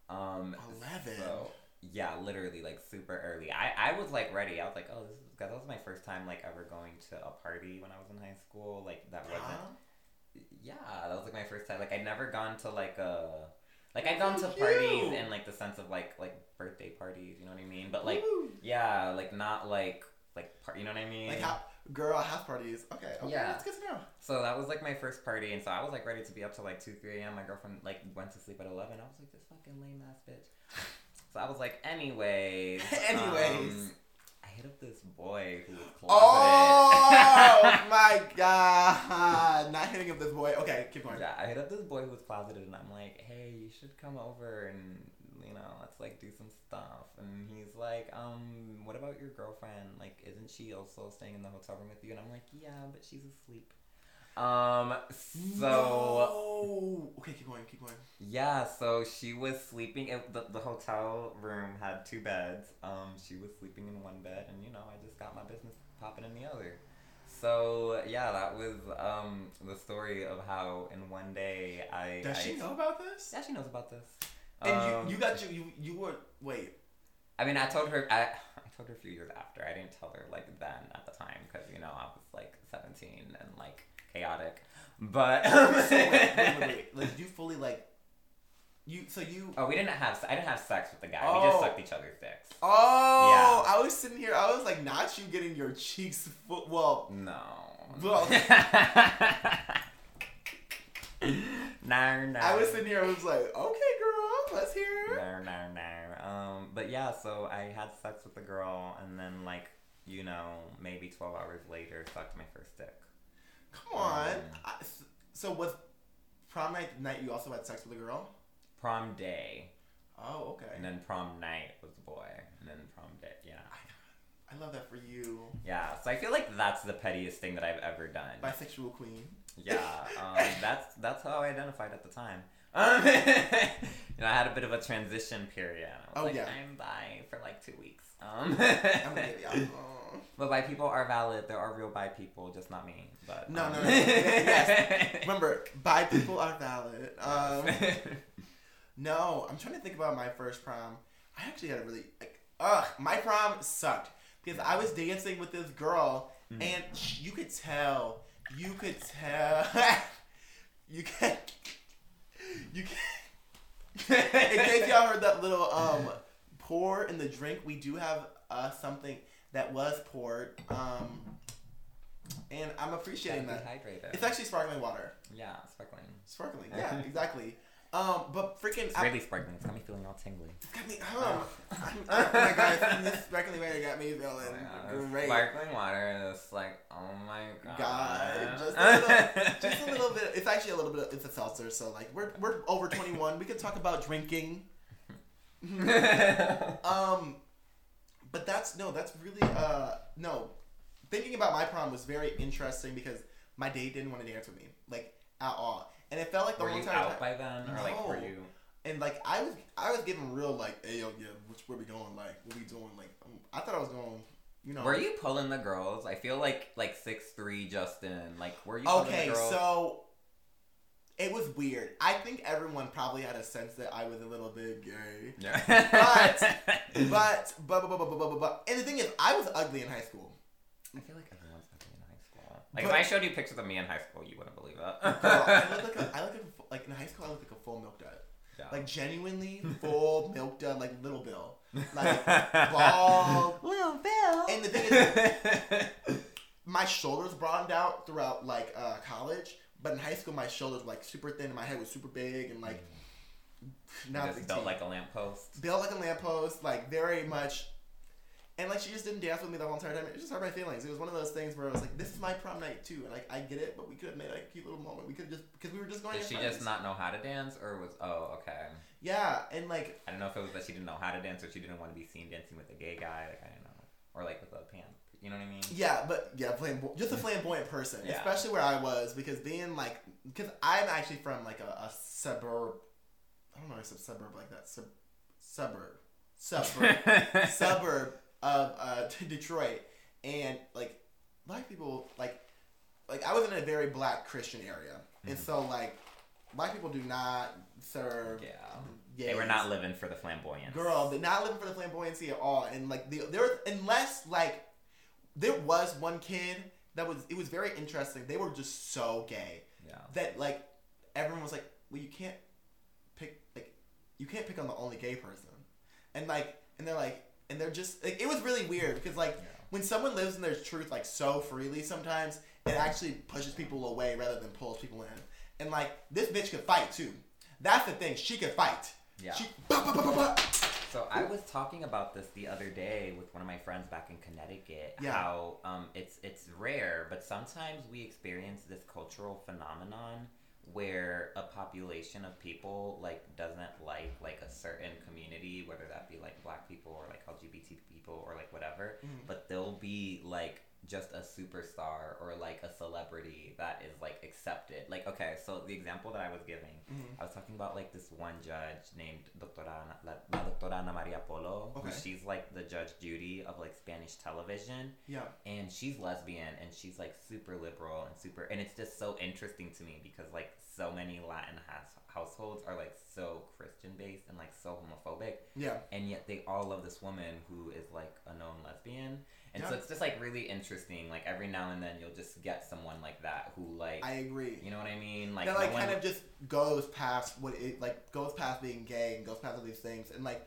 Um, 11? So, yeah, literally like super early. I, I was like ready. I was like, oh, this is, cause that was my first time like ever going to a party when I was in high school. Like, that wasn't? Yeah, that was like my first time. Like I'd never gone to like a like I'd gone to parties and like the sense of like like birthday parties, you know what I mean? But like Woo. yeah, like not like like par- you know what I mean? like how girl house parties. Okay, okay, Yeah. that's good to know. so that was like my first party, and so I was like ready to be up till like two three a.m. My girlfriend like went to sleep at eleven. I was like this fucking lame ass bitch. So I was like, anyways, Anyways. um, hit up this boy who was closeted. Oh my god! Not hitting up this boy. Okay, keep going. Yeah, I hit up this boy who was closeted, and I'm like, "Hey, you should come over and you know, let's like do some stuff." And he's like, "Um, what about your girlfriend? Like, isn't she also staying in the hotel room with you?" And I'm like, "Yeah, but she's asleep." Um, so No. Okay, keep going. Keep going. yeah, so she was sleeping. It, the the hotel room had two beds. Um, she was sleeping in one bed, and you know, I just got my business popping in the other. So yeah, that was um the story of how in one day I. Does I, she know about this? Yeah, she knows about this. And Um, you, you got you, you, you were wait. I mean, I told her. I, I told her a few years after. I didn't tell her like then at the time because you know I was like seventeen and like chaotic. But So wait, wait, wait, wait. Like you fully like. You so you. oh, we didn't have. I didn't have sex with the guy. We just Oh. sucked each other's dicks. Oh, yeah. I was sitting here. I was like, not you getting your cheeks. Full, well, No. Well- no, no. I was sitting here. I was like, okay, girl, let's hear. No, no, no. Um, but yeah, so I had sex with the girl, and then like you know maybe twelve hours later, sucked my first dick. Come on. I, so was prom night night you also had sex with a girl? Prom day, Oh, okay. and then prom night was the boy, and then prom day. Yeah, I love that for you, yeah. So I feel like that's the pettiest thing that I've ever done. bisexual queen. Yeah, um, that's that's how I identified at the time. Um, you know, I had a bit of a transition period. I was Oh, like, yeah. I'm bi for like two weeks. Um, I'm gonna get you. Oh. but bi people are valid. There are real bi people, just not me. But No, um, no, no. Yes. Remember, bi people are valid. Um, no, I'm trying to think about my first prom. I actually had a really like, ugh, my prom sucked because I was dancing with this girl, Mhm. and sh- you could tell you could tell. you can. You can. in case y'all heard that little um pour in the drink, we do have uh something that was poured. Um, and I'm appreciating that. hydrated. It's actually sparkling water. yeah, sparkling. Sparkling, yeah, exactly. Um, but freaking, It's I- really sparkling. It's got me feeling all tingly. it's got me. Oh, oh my god, this sparkling water got me feeling Oh great. Sparkling water is like, oh my god. God, just a little, just a little bit. It's actually a little bit. It's a seltzer, so like we're we're over twenty one. We could talk about drinking. Um, but that's no, that's really uh no. Thinking about my prom was very interesting because my date didn't want to dance with me like at all, and it felt like the were whole you time. out by then, or like were you? and like I was, I was getting real like, hey yo, yeah, which where we going? Like, what we doing? Like, um, I thought I was going, you know. Were you pulling the girls? I feel like like six three Justin. Like were you? Pulling Okay, the girls? so it was weird. I think everyone probably had a sense that I was a little bit gay. Yeah. But, but, but, but, but, but, but, but, but, and the thing is, I was ugly in high school. I feel like everyone's ugly in high school. Like But- if I showed you pictures of me in high school, you wouldn't believe it. Girl, I look like a, I look like a, like in high school, I look like a full milk dud. Yeah. Like genuinely full milk dud, like little Bill, like bald. Little Bill. And the thing is, my shoulders broadened out throughout like uh, college, but in high school, my shoulders were like super thin, and my head was super big, and like mm. not just built like a lamppost. built like a lamppost, like very much. And like she just didn't dance with me the whole entire time. It just hurt my feelings. It was one of those things where I was like, "This is my prom night too," and like I get it, but we could have made a cute little moment. We could have just because we were just going. Did she friends. just not know how to dance, or was oh okay? Yeah, and like I don't know if it was that she didn't know how to dance, or she didn't want to be seen dancing with a gay guy. Like I don't know, or like with a pan. You know what I mean? yeah, but yeah, flambo- just a flamboyant person, Yeah. especially where I was because being like because I'm actually from like a, a suburb. I don't know, it's a suburb like that. Sub, suburb, suburb. suburb of uh, Detroit, and like black people like like I was in a very black Christian area, and so like black people do not serve. yeah. gays. They were not living for the flamboyance. Girl, they're not living for the flamboyancy at all, and like the, there was unless like there was one kid that was it was very interesting. They were just so gay Yeah. that like everyone was like, well, you can't pick like you can't pick on the only gay person, and like and they're like and they're just like it was really weird because like Yeah. when someone lives in their truth like so freely, sometimes it actually pushes people away rather than pulls people in. And like this bitch could fight too. That's the thing. She could fight. Yeah. She. Bah, bah, bah. So I was talking about this the other day with one of my friends back in Connecticut. Yeah. How um, it's it's rare, but sometimes we experience this cultural phenomenon where a population of people like doesn't like like a certain community, whether that be like black people or like LGBT people or like whatever, Mhm. but they'll be like just a superstar or like a celebrity that is like accepted. Like okay, so the example that I was giving Mhm. I was talking about like this one judge named Doctora Ana, La, La Doctora Ana Maria Polo. who Okay. she's like the Judge Judy of like Spanish television, Yeah. and she's lesbian and she's like super liberal and super, and it's just so interesting to me because like so many Latin has, households are like so Christian based and like so homophobic, Yeah. and yet they all love this woman who is like a known lesbian. And so it's just like really interesting. Like every now and then you'll just get someone like that who like I agree. you know what I mean? Like that no like one- kind of just goes past what it like goes past being gay and goes past all these things and like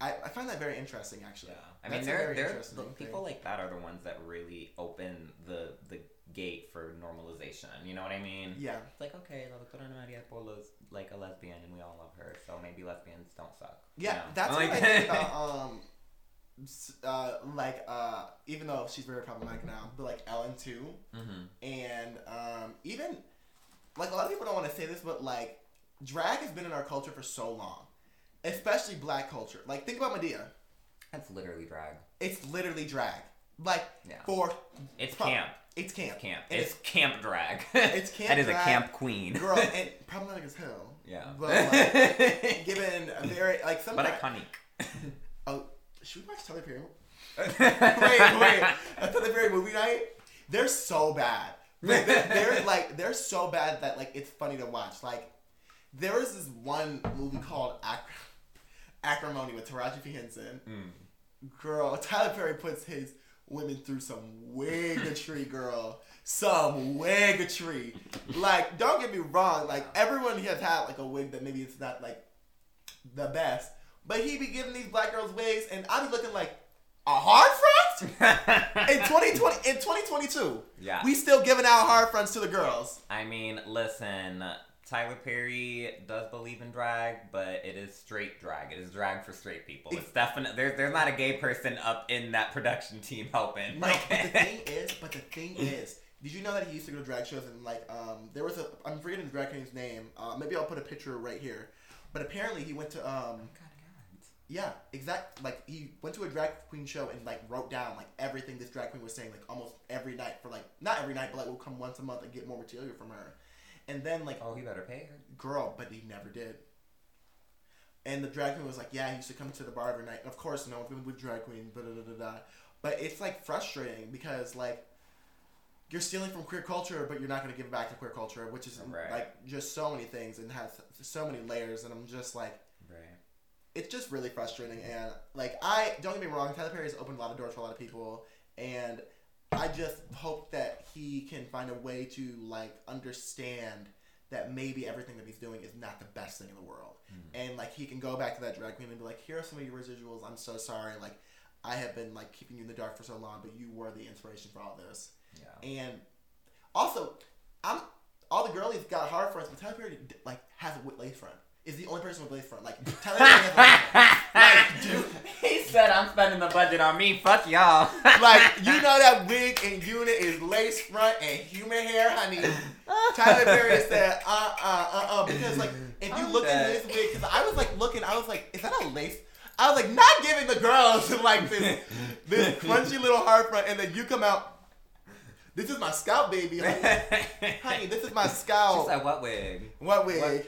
I, I find that very interesting actually. Yeah, I That's mean, they're very they're interesting the people like that are the ones that really open the the gate for normalization. You know what I mean? Yeah. It's like okay, La Doctora Maria Polo's like a lesbian, and we all love her, so maybe lesbians don't suck. you Yeah, know? that's Like- what I think about um uh like uh even though she's very problematic now, but like Ellen too. Mhm. And um even like a lot of people don't want to say this, but like drag has been in our culture for so long. Especially black culture. Like think about Madea. That's literally drag. It's literally drag. Like Yeah. for It's Pro- camp. it's camp. It's camp. And It's camp drag. It's camp That is drag. a camp queen. girl and problematic as hell. yeah. But like given a very like some. but iconic. Oh, should we watch Tyler Perry? wait, wait. A Tyler Perry movie night? They're so bad. Like, they're, they're like they're so bad that like it's funny to watch. Like there was this one movie called Ac- Acrimony with Taraji P Henson. Mm. Girl, Tyler Perry puts his women through some wiggatry, girl. Some wiggatry. Like, don't get me wrong. Like, everyone has had like a wig that maybe it's not like the best, but he be giving these black girls wigs, and I be looking like a hard front in 2020 in 2022. Yeah. we still giving out hard fronts to the girls. I mean, listen, Tyler Perry does believe in drag, but it is straight drag. It is drag for straight people. It's definitely there's there's not a gay person up in that production team helping. No, Like, but the thing is, but the thing is, did you know that he used to go to drag shows and like um there was a I'm forgetting the drag queen's name. Uh, maybe I'll put a picture right here. But apparently he went to um yeah exact like he went to a drag queen show and like wrote down like everything this drag queen was saying like almost every night for like not every night but like we'll come once a month and get more material from her. And then like oh, he better pay her. girl, but he never did. And the drag queen was like, yeah, he used to come to the bar every night. And of course, no one's with drag queen, da da da da da. But it's like frustrating because like you're stealing from queer culture, but you're not going to give it back to queer culture, which is Right. like just so many things and has so many layers. And I'm just like. It's just really frustrating. And like, I don't get me wrong, Tyler Perry has opened a lot of doors for a lot of people, and I just hope that he can find a way to like understand that maybe everything that he's doing is not the best thing in the world, mm-hmm. and like he can go back to that drag queen and be like, here are some of your residuals. I'm so sorry, like. I have been like keeping you in the dark for so long, but you were the inspiration for all this. Yeah. And also, I'm all the girlies got hard fronts, but Tyler Perry like has a lace front. Is the only person with lace front. Like Tyler Perry has a lace front. Like, dude, he said I'm spending the budget on me. Fuck y'all. like you know that wig and unit is lace front and human hair, honey. Tyler Perry said, uh, uh, uh, uh, because like if you I'm look into dead. this wig, because I was like looking, I was like, is that a lace? I was like, not giving the girls like this, this crunchy little hard front, and then you come out. This is my scalp, baby. Honey, honey this is my She scalp. said what wig? What wig? What?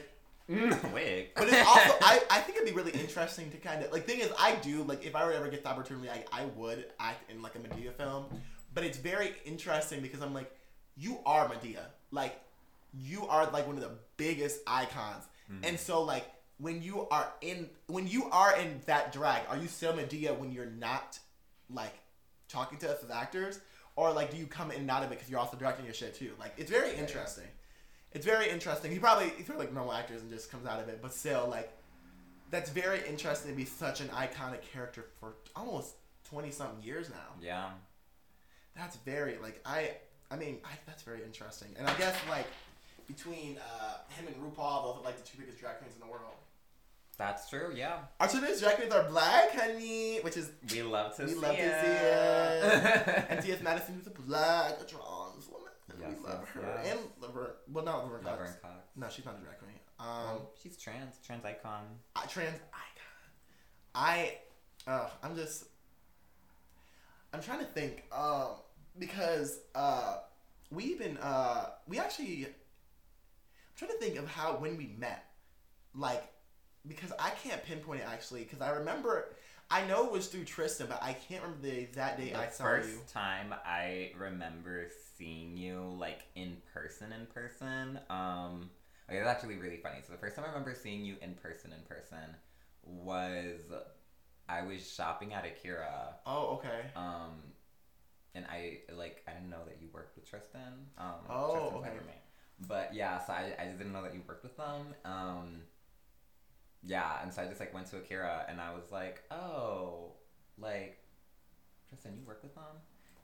Mm, wig. But it's also I, I think it'd be really interesting to kind of like thing is I do like if I were to ever get the opportunity I, I would act in like a Madea film. But it's very interesting because I'm like, you are Madea. Like you are like one of the biggest icons. And so like when you are in when you are in that drag, are you still Madea when you're not like talking to us as actors? Or like do you come in and out of it because you're also directing your shit too? Like it's very interesting. It's very interesting. He probably he's probably like normal actors and just comes out of it, but still like that's very interesting to be such an iconic character for almost twenty something years now. Yeah. That's very like I I mean I, that's very interesting. And I guess like between uh, him and RuPaul, those are like the two biggest drag queens in the world. That's true. Yeah. Our two biggest drag queens are black, honey, which is We love to we see love to it. see it. and T.S. Madison, who's a black, woman. Yes, we love yes, her. yes. And Laverne, well, not Laverne Cox. Laverne Cox. No, she's not a drag queen. Um, Oh, she's trans. Trans icon. I, trans icon. I, uh, I'm just, I'm trying to think, um, because uh, we've been, uh, we actually, I'm trying to think of how when we met, like, because I can't pinpoint it actually, because I remember, I know it was through Tristan, but I can't remember the exact day The I saw first you. time I remember seeing you like in person, in person. Um, okay, that's actually really funny. So the first time I remember seeing you in person, in person, was I was shopping at Akira. Oh, okay. Um, and I like I didn't know that you worked with Tristan. Um, Oh, Tristan's okay. But yeah, so I, I didn't know that you worked with them. Um, yeah, and so I just like went to Akira and I was like, oh, like Tristan, you work with them?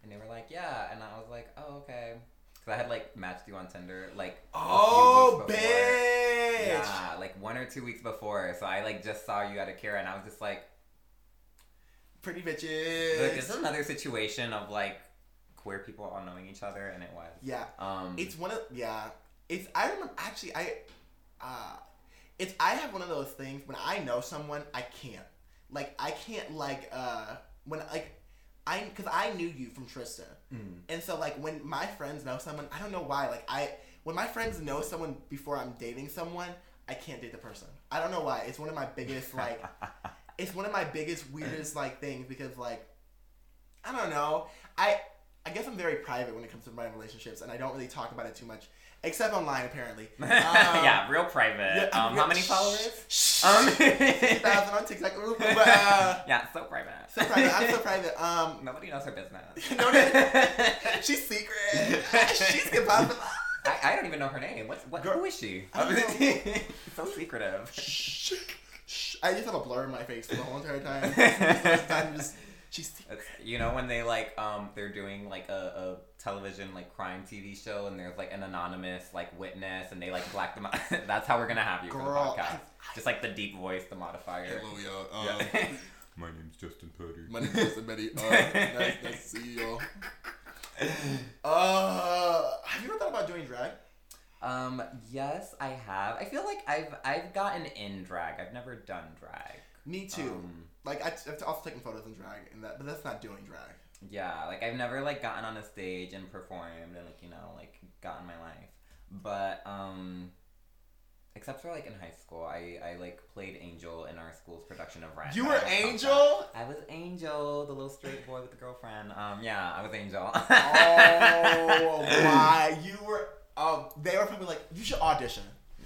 And they were like, yeah, and I was like, oh, okay. Because I had like matched you on Tinder like Oh, bitch! Yeah, like one or two weeks before. So I like just saw you at Akira and I was just like, Pretty like bitches. this is another situation of like queer people all knowing each other, and it was. yeah. Um, It's one of yeah. It's I remember actually I uh it's I have one of those things when I know someone I can't. Like I can't like uh when like I because I knew you from Tristan mm, and so like when my friends know someone I don't know why like I when my friends know someone before I'm dating someone I can't date the person. I don't know why. It's one of my biggest like it's one of my biggest weirdest like things because like I don't know. I I guess I'm very private when it comes to my relationships, and I don't really talk about it too much, except online apparently. Um, yeah, real private. yeah, um, yeah, how many followers? shh, Um, 2,000 on TikTok. Ooh, But, uh, yeah, so private. so private. I'm so private. Um, Nobody knows her business. No, no. she's secret. she's impossible. I, I don't even know her name. What's what? Girl, who is she? I don't know. so secretive. Shh, shh. I just have a blur in my face for the whole entire time. I'm just, she's secret. It's- you know when they like um they're doing like a, a television like crime TV show and there's like an anonymous like witness and they like black them out. That's how we're gonna have you for the podcast. I- Just like the deep voice, the modifier. Hello, y'all. Yeah. My name's Justin Petty. My name is Betty. Uh, nice, nice to see y'all. Uh, have you ever thought about doing drag? um, yes, I have. I feel like I've I've gotten in drag. I've never done drag. Me too. Um, like I, I've also taken photos in drag, and that, but that's not doing drag. Yeah, like I've never like gotten on a stage and performed and like you know like gotten my life, but um, except for like in high school, I I like played Angel in our school's production of Rent. You were pumped Angel. I was Angel, the little straight boy with the girlfriend. Um, yeah, I was Angel. Oh my! You were. Um, they were probably like, you should audition.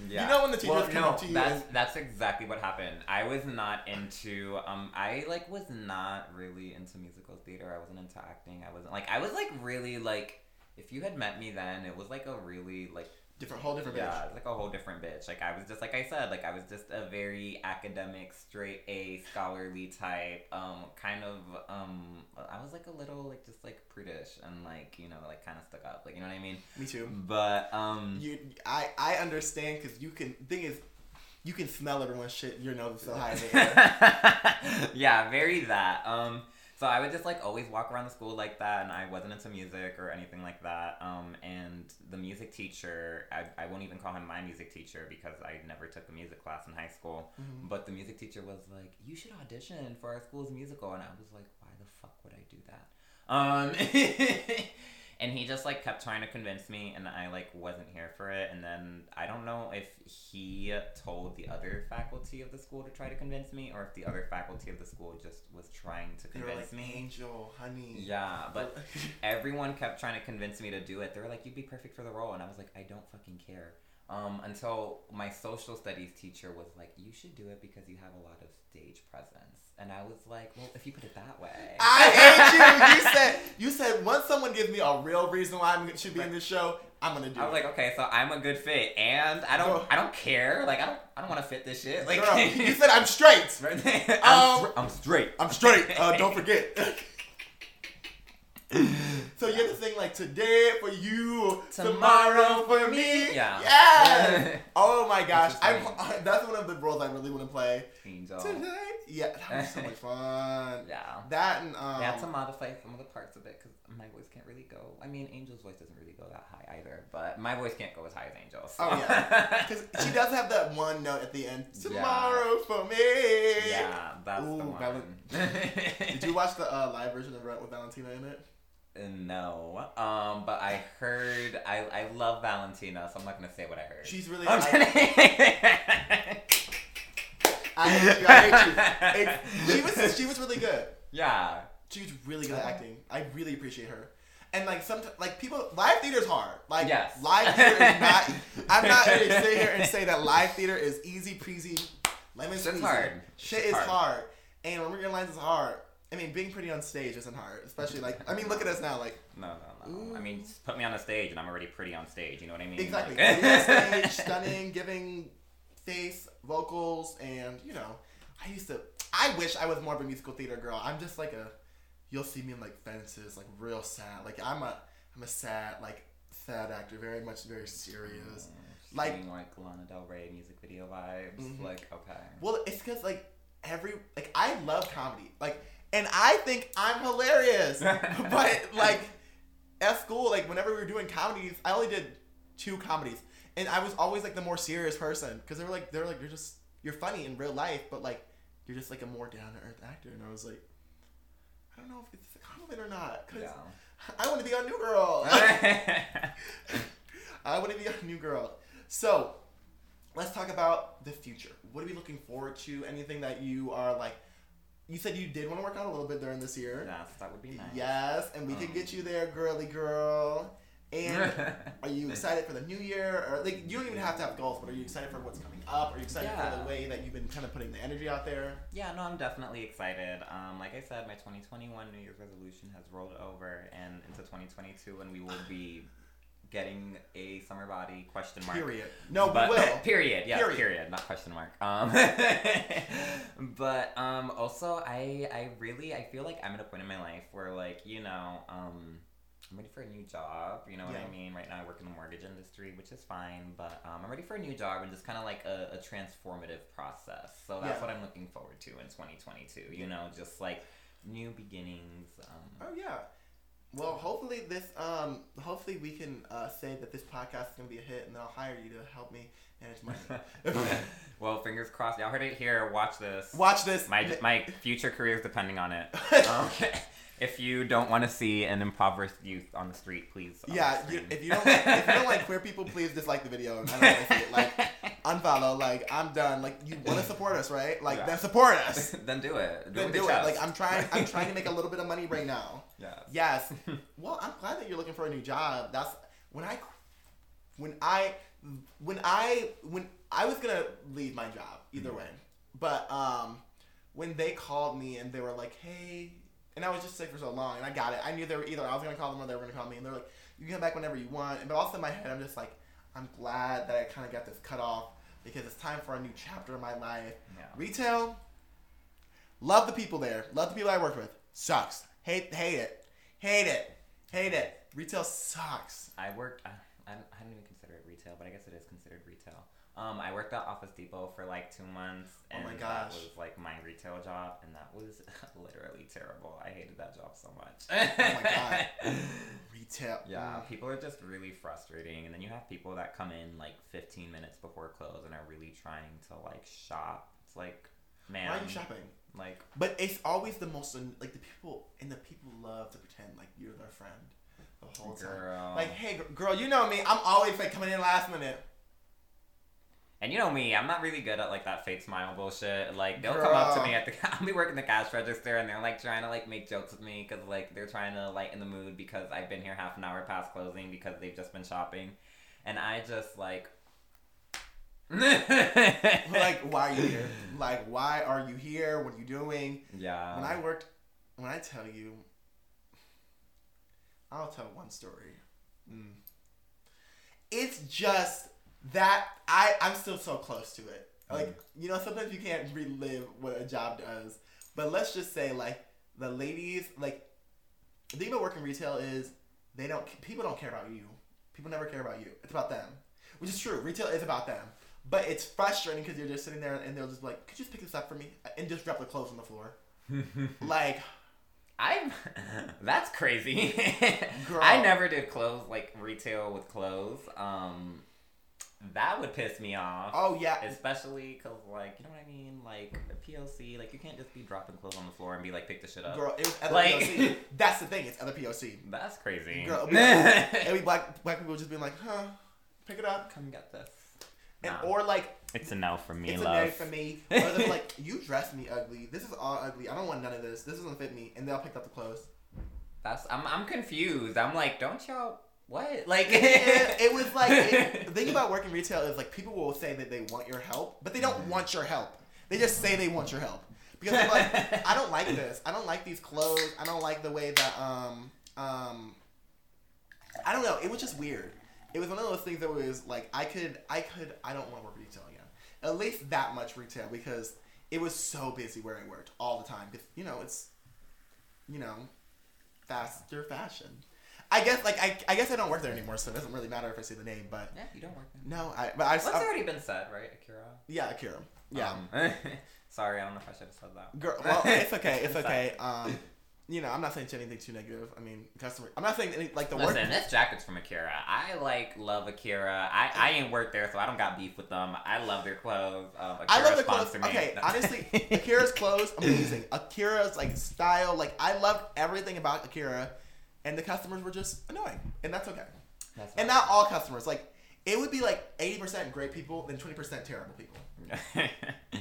Yeah. You know when the teachers well, come no, up to you That's and- that's exactly what happened. I was not into um I like was not really into musical theater. I wasn't into acting. I wasn't like I was like really like if you had met me then it was like a really like Different, whole different yeah, bitch. it's like a whole different bitch. Like I was just like I said, like I was just a very academic, straight A, scholarly type. Um, kind of. Um, I was like a little like just like prudish and like you know like kind of stuck up. Like you know what I mean. Me too. But um. You, I, I understand because you can. Thing is, you can smell everyone's shit. Your nose is so high in the air. yeah, very that. Um, so I would just like always walk around the school like that, and I wasn't into music or anything like that. Um, and the music teacher, I, I won't even call him my music teacher because I never took a music class in high school. Mhm. But the music teacher was like, "You should audition for our school's musical," and I was like, "Why the fuck would I do that?" Um, and he just like kept trying to convince me, and I like wasn't here for it. And then I don't know if he told the other faculty of the school to try to convince me, or if the other faculty of the school just was trying to convince like, me. Angel, honey. Yeah, but everyone kept trying to convince me to do it. They were like, "You'd be perfect for the role," and I was like, "I don't fucking care." Um, until my social studies teacher was like, "You should do it because you have a lot of stage presence," and I was like, "Well, if you put it that way." I hate you. You said you said once someone gives me a real reason why I should be in this show, I'm gonna do it. I was it. like, okay, so I'm a good fit, and I don't, Girl. I don't care. Like, I don't, I don't want to fit this shit. Like, Girl, you said I'm straight. I'm, Um, str- I'm straight. I'm straight. Uh, don't forget. So you have to sing like today for you, tomorrow, for me. Yeah. Yes. oh my gosh, Which I'm, funny. that's one of the roles I really want to play. Angel. Tonight. Yeah, that was so much fun. Yeah. That and um. I had to modify some of the parts of it because my voice can't really go. I mean, Angel's voice doesn't really go that high either, but my voice can't go as high as Angel's. so- Oh yeah, because she does have that one note at the end. Yeah. Tomorrow for me. yeah, that's the Ooh, one. Val- Did you watch the uh, live version of Rent with Valentina in it? No, um, but I heard I I love Valentina, so I'm not gonna say what I heard. She's really. I'm I, kidding. I hate you. I hate you. It- she was. She was really good. yeah. She was really good at acting. I really appreciate her. And like sometimes, like people, live theater is hard. Like Yes. live theater is not. I'm not going to sit here and say that live theater is easy peasy, lemon Shit's squeezy. hard. Shit Shit's is hard. hard. And remembering your lines is hard. I mean, being pretty on stage isn't hard, especially like. I mean, look at us now. Like No, no, no. I mean, just put me on a stage and I'm already pretty on stage. You know what I mean? exactly, Like- on stage, stunning, giving face, vocals, and you know, I used to. I wish I was more of a musical theater girl. I'm just like a. You'll see me in like fences, like real sad. Like I'm a, I'm a sad, like sad actor, very much very serious. Like- Like, like Lana Del Rey music video vibes. Mhm. Like, okay. Well, it's because like every like I love comedy, like, and I think I'm hilarious. but like at school, like whenever we were doing comedies, I only did two comedies, and I was always like the more serious person because they were like they're like you're just you're funny in real life, but like you're just like a more down to earth actor, and I was like, I don't know if it's a compliment or not because Yeah. I want to be on New Girl. I want to be a new girl. So, let's talk about the future. What are we looking forward to? Anything that you are like, you said you did want to work out a little bit during this year. Yes, that would be nice. Yes, and we can get you there, girly girl. And are you excited for the new year? Or like you don't even have to have goals, but are you excited for what's coming up? Are you excited for the way that you've been kind of putting the energy out there? Yeah, no, I'm definitely excited. Um, like I said, my 2021 New Year's resolution has rolled over and into 2022, and we will be getting a summer body question mark. Period. No, but, we will. period. Yeah, Period. period. Not question mark. Um, but um, also, I I really I feel like I'm at a point in my life where like you know um. I'm ready for a new job. You know what Yeah. I mean? Right now, I work in the mortgage industry, which is fine, but um, I'm ready for a new job and just kind of like a, a transformative process. So that's Yeah. what I'm looking forward to in 2022. You know, just like new beginnings. Um, Oh yeah. Well, hopefully this um hopefully we can uh, say that this podcast is gonna be a hit, and then I'll hire you to help me manage money. well, fingers crossed. Y'all heard it here. Watch this. Watch this. My my future career is depending on it. Um, if you don't want to see an impoverished youth on the street, please. yeah, you, if you don't like, if you don't like queer people, please dislike the video. And I don't want to see it. Like unfollow. Like I'm done. Like you want to support us, right? Like Yeah. then support us. then do it. Do then it. do it. Like. I'm trying. I'm trying to make a little bit of money right now. Yes. Yes. Well, I'm glad that you're looking for a new job. That's when I, when I, when I, when I was gonna leave my job either way, but um, when they called me and they were like, "Hey," and I was just sick for so long, and I got it. I knew they were either I was gonna call them or they were gonna call me, and they're like, "You can come back whenever you want." But also in my head, I'm just like, I'm glad that I kind of got this cut off because it's time for a new chapter in my life. Yeah. Retail. Love the people there. Love the people I worked with. Sucks. Hate hate it. Hate it. Hate it. Retail sucks. I worked. I, I, don't- even consider it retail, but I guess it is considered retail. Um, I worked at Office Depot for like two months, Oh and my that was like my retail job, and that was literally terrible. I hated that job so much. Oh my God. Yeah, people are just really frustrating, and then you have people that come in like 15 minutes before close and are really trying to like shop. It's like, man, Why are you shopping? Like, But it's always the most like the people and the people love to pretend like you're their friend the whole time. Like, hey, girl, you know me. I'm always like coming in last minute. And you know me, I'm not really good at like that fake smile bullshit. Like they'll come up to me at the I'll be working the cash register and they're like trying to like make jokes with me because like they're trying to lighten the mood because I've been here half an hour past closing because they've just been shopping, and I just like. like, why are you here? Like, why are you here? What are you doing? yeah. when I worked, when I tell you, I'll tell one story. Mm. It's just that I I'm still so close to it. Like you know, sometimes you can't relive what a job does. But let's just say like the ladies like the thing about working retail is they don't people don't care about you. People never care about you. It's about them, which is true. Retail is about them. But it's frustrating because you're just sitting there and they'll just be like, "Could you just pick this up for me?" and just drop the clothes on the floor. Like, I'm. That's crazy. Girl. I never did clothes like retail with clothes. Um, that would piss me off. oh yeah, Especially because, like, you know what I mean? Like, a POC, like, you can't just be dropping clothes on the floor and be like, pick the shit up. girl, it was other Like- POC. That's the thing. It's other POC. That's crazy. Girl, it'll be like, it'll be black black people just being like, huh, pick it up, Come get this. and Nah. or like It's a no for me, it's love. a no for me. Or they're like, you dressed me ugly. This is all ugly. I don't want none of this. This doesn't fit me. And they'll pick up the clothes. That's I'm I'm confused. I'm like, don't y'all what? Like And it was like it, the thing about working retail is like people will say that they want your help, but they don't want your help. They just say they want your help because they're like, I don't like this. I don't like these clothes. I don't like the way that um um. I don't know. It was just weird. It was one of those things that was like I could I could I don't want to work retail again. At least that much retail because it was so busy where I worked all the time. Because you know it's you know faster fashion. I guess like I, I guess I don't work there anymore, so it doesn't really matter if I say the name. But Yeah, you don't work there. no, I but I, What's I already been said, right, Akira? yeah Akira yeah Um, sorry, I don't know if I should have said that. girl. Well, it's okay, it's okay. Um, you know I'm not saying anything too negative. I mean customer. I'm not saying any, like the work. Listen, this jacket's from Akira. I like love Akira. I, I ain't work there, so I don't got beef with them. I love their clothes. Um, Akira I love the clothes. me. Okay, honestly, Akira's clothes amazing. Akira's like style, like I love everything about Akira, and the customers were just annoying, and that's okay. That's And not all customers. Like it would be like eighty percent great people, then twenty percent terrible people.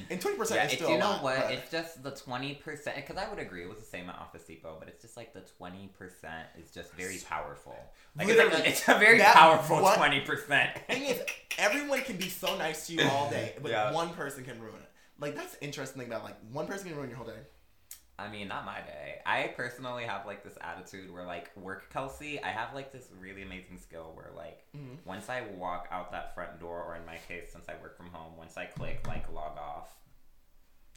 And twenty percent yeah, is still you know lot, what? but- It's just the twenty percent. Because I would agree it was the same at Office Depot, but it's just like the twenty percent is just very powerful. Like it's, like, it's a very powerful twenty percent. thing is, everyone can be so nice to you all day, but Yeah. one person can ruin it. Like that's interesting thing about like one person can ruin your whole day. I mean, not my day. I personally have like this attitude where like work Kelsey. I have like this really amazing skill where like Mhm. once I walk out that front door, or in my case, since I work from home, once I click like log off,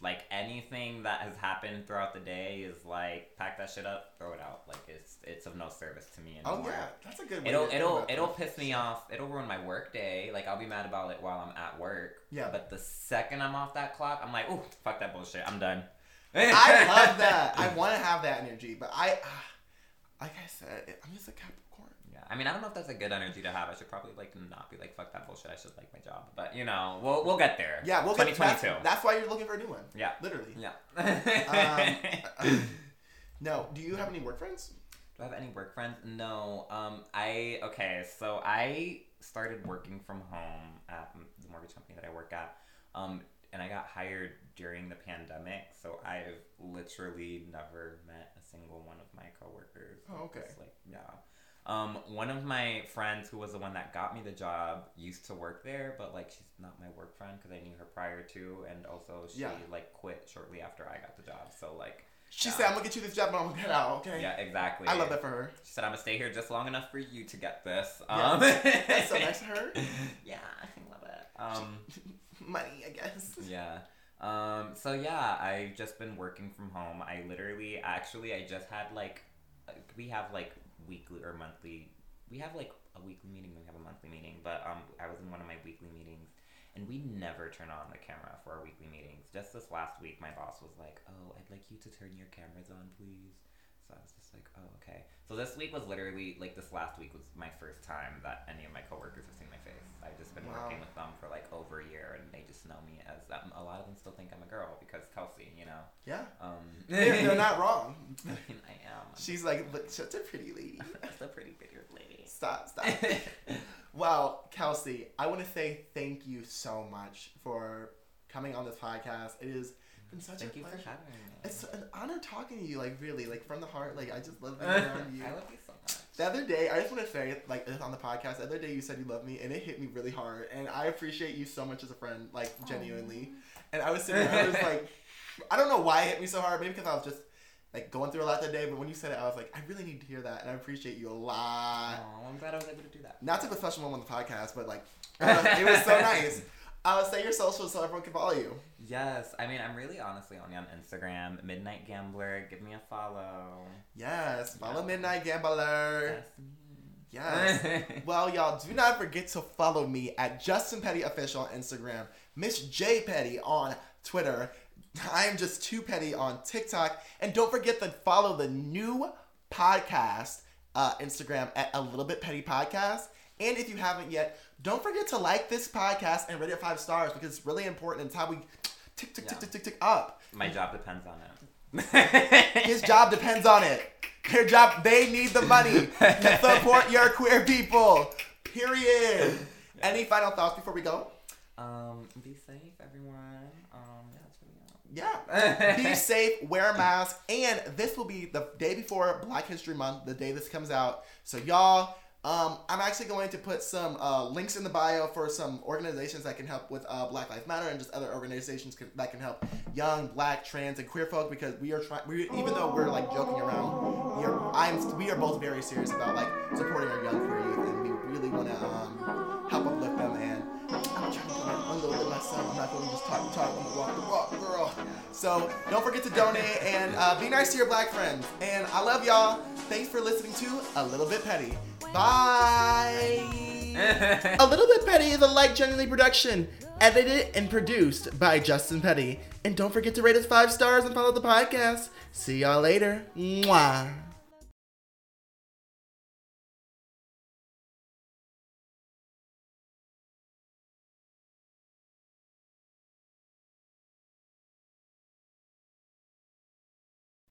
like anything that has happened throughout the day is like pack that shit up, throw it out. Like it's it's of no service to me Oh anymore. yeah, that's a good. Way It'll it'll it'll that. piss me off. It'll ruin my work day. Like I'll be mad about it while I'm at work. Yeah. But the second I'm off that clock, I'm like, oh fuck that bullshit. I'm done. I love that. I want to have that energy, but I, ah, like I said, I'm just a Capricorn. Yeah, I mean, I don't know if that's a good energy to have. I should probably like not be like fuck that bullshit. I should like my job, but you know, we'll we'll get there. Yeah, we'll get. That's, 2022. that's why you're looking for a new one. Yeah, Literally. yeah. Um, No. Do you have any work friends? Do I have any work friends? No. Um, I okay. So I started working from home at the mortgage company that I work at. Um, and I got hired during the pandemic, so I've literally never met a single one of my coworkers. Oh, okay. It's like yeah. Um, one of my friends who was the one that got me the job used to work there, but like she's not my work friend because I knew her prior to, and also she Yeah. like quit shortly after I got the job. So like She Yeah. said, "I'm gonna get you this job, but I'm gonna get out." Okay. yeah, exactly. I love that for her. She said, "I'm gonna stay here just long enough for you to get this." Yeah. Um, That's so nice of her. Yeah, I love it. Um, Money, I guess. yeah. Um, so yeah, I've just been working from home. I literally, actually, I just had like, uh, we have like weekly or monthly. We have like a weekly meeting. We have a monthly meeting, but um, I was in one of my weekly meetings, and we never turn on the camera for our weekly meetings. Just this last week, my boss was like, "Oh, I'd like you to turn your cameras on, please." So I was just like, "Oh, okay." So this week was literally like this last week was my first time that any of my coworkers have seen my face. I've just been Wow. working with them for like over a year, and they just know me as um, a lot of them still think I'm a girl because Kelsey, you know. Yeah. Um, They're, they're not wrong. I mean, I am. She's like, "Look, such a pretty lady." That's a pretty beard lady. Stop, stop. well, Kelsey, I want to say thank you so much for coming on this podcast. It has been such Thank a you for pleasure. having me. It's uh, an honor talking to you, like really, like from the heart. Like I just love being around you. I love you so much. The other day, I just want to say, like on the podcast, the other day you said you love me, and it hit me really hard. And I appreciate you so much as a friend, like genuinely. And I was sitting there, I was like, I don't know why it hit me so hard. Maybe because I was just like going through a lot that day. But when you said it, I was like, I really need to hear that, and I appreciate you a lot. Aw, I'm glad I was able to do that. Not to put a special moment on the podcast, but like, it was so nice. Uh, say your socials so everyone can follow you. Yes, I mean I'm really honestly only on Instagram, Midnight Gambler. Give me a follow. Yes, follow Yeah. Midnight Gambler. Me. Yes. Well, y'all, do not forget to follow me at Justin Petty Official on Instagram, Miss J Petty on Twitter. I am just too petty on TikTok. And don't forget to follow the new podcast uh, Instagram at a little bit petty podcast. And if you haven't yet, don't forget to like this podcast and rate it five stars because it's really important. It's how we tick, tick, tick, Yeah. tick, tick, tick up. My job depends on it. His job depends on it. Their job, they need the money to support your queer people. Period. Any final thoughts before we go? Um, be safe, everyone. Um, yeah, that's really all. Yeah. Be safe, wear a mask, and this will be the day before Black History Month, the day this comes out. So y'all, um, I'm actually going to put some uh, links in the bio for some organizations that can help with uh, Black Lives Matter and just other organizations can, that can help young Black, trans, and queer folk because we are trying. Even though we're like joking around, we are I'm we are both very serious about like supporting our young queer youth, and we really want to um, help uplift them. And I'm trying to a little bit myself. I'm not going to just talk, talk, I'm gonna walk the walk, girl. So don't forget to donate and uh, be nice to your black friends. And I love y'all. Thanks for listening to A Little Bit Petty. Bye. a Little Bit Petty is a like genuinely production, edited and produced by Justin Petty. And don't forget to rate us five stars and follow the podcast. See y'all later. Mwah.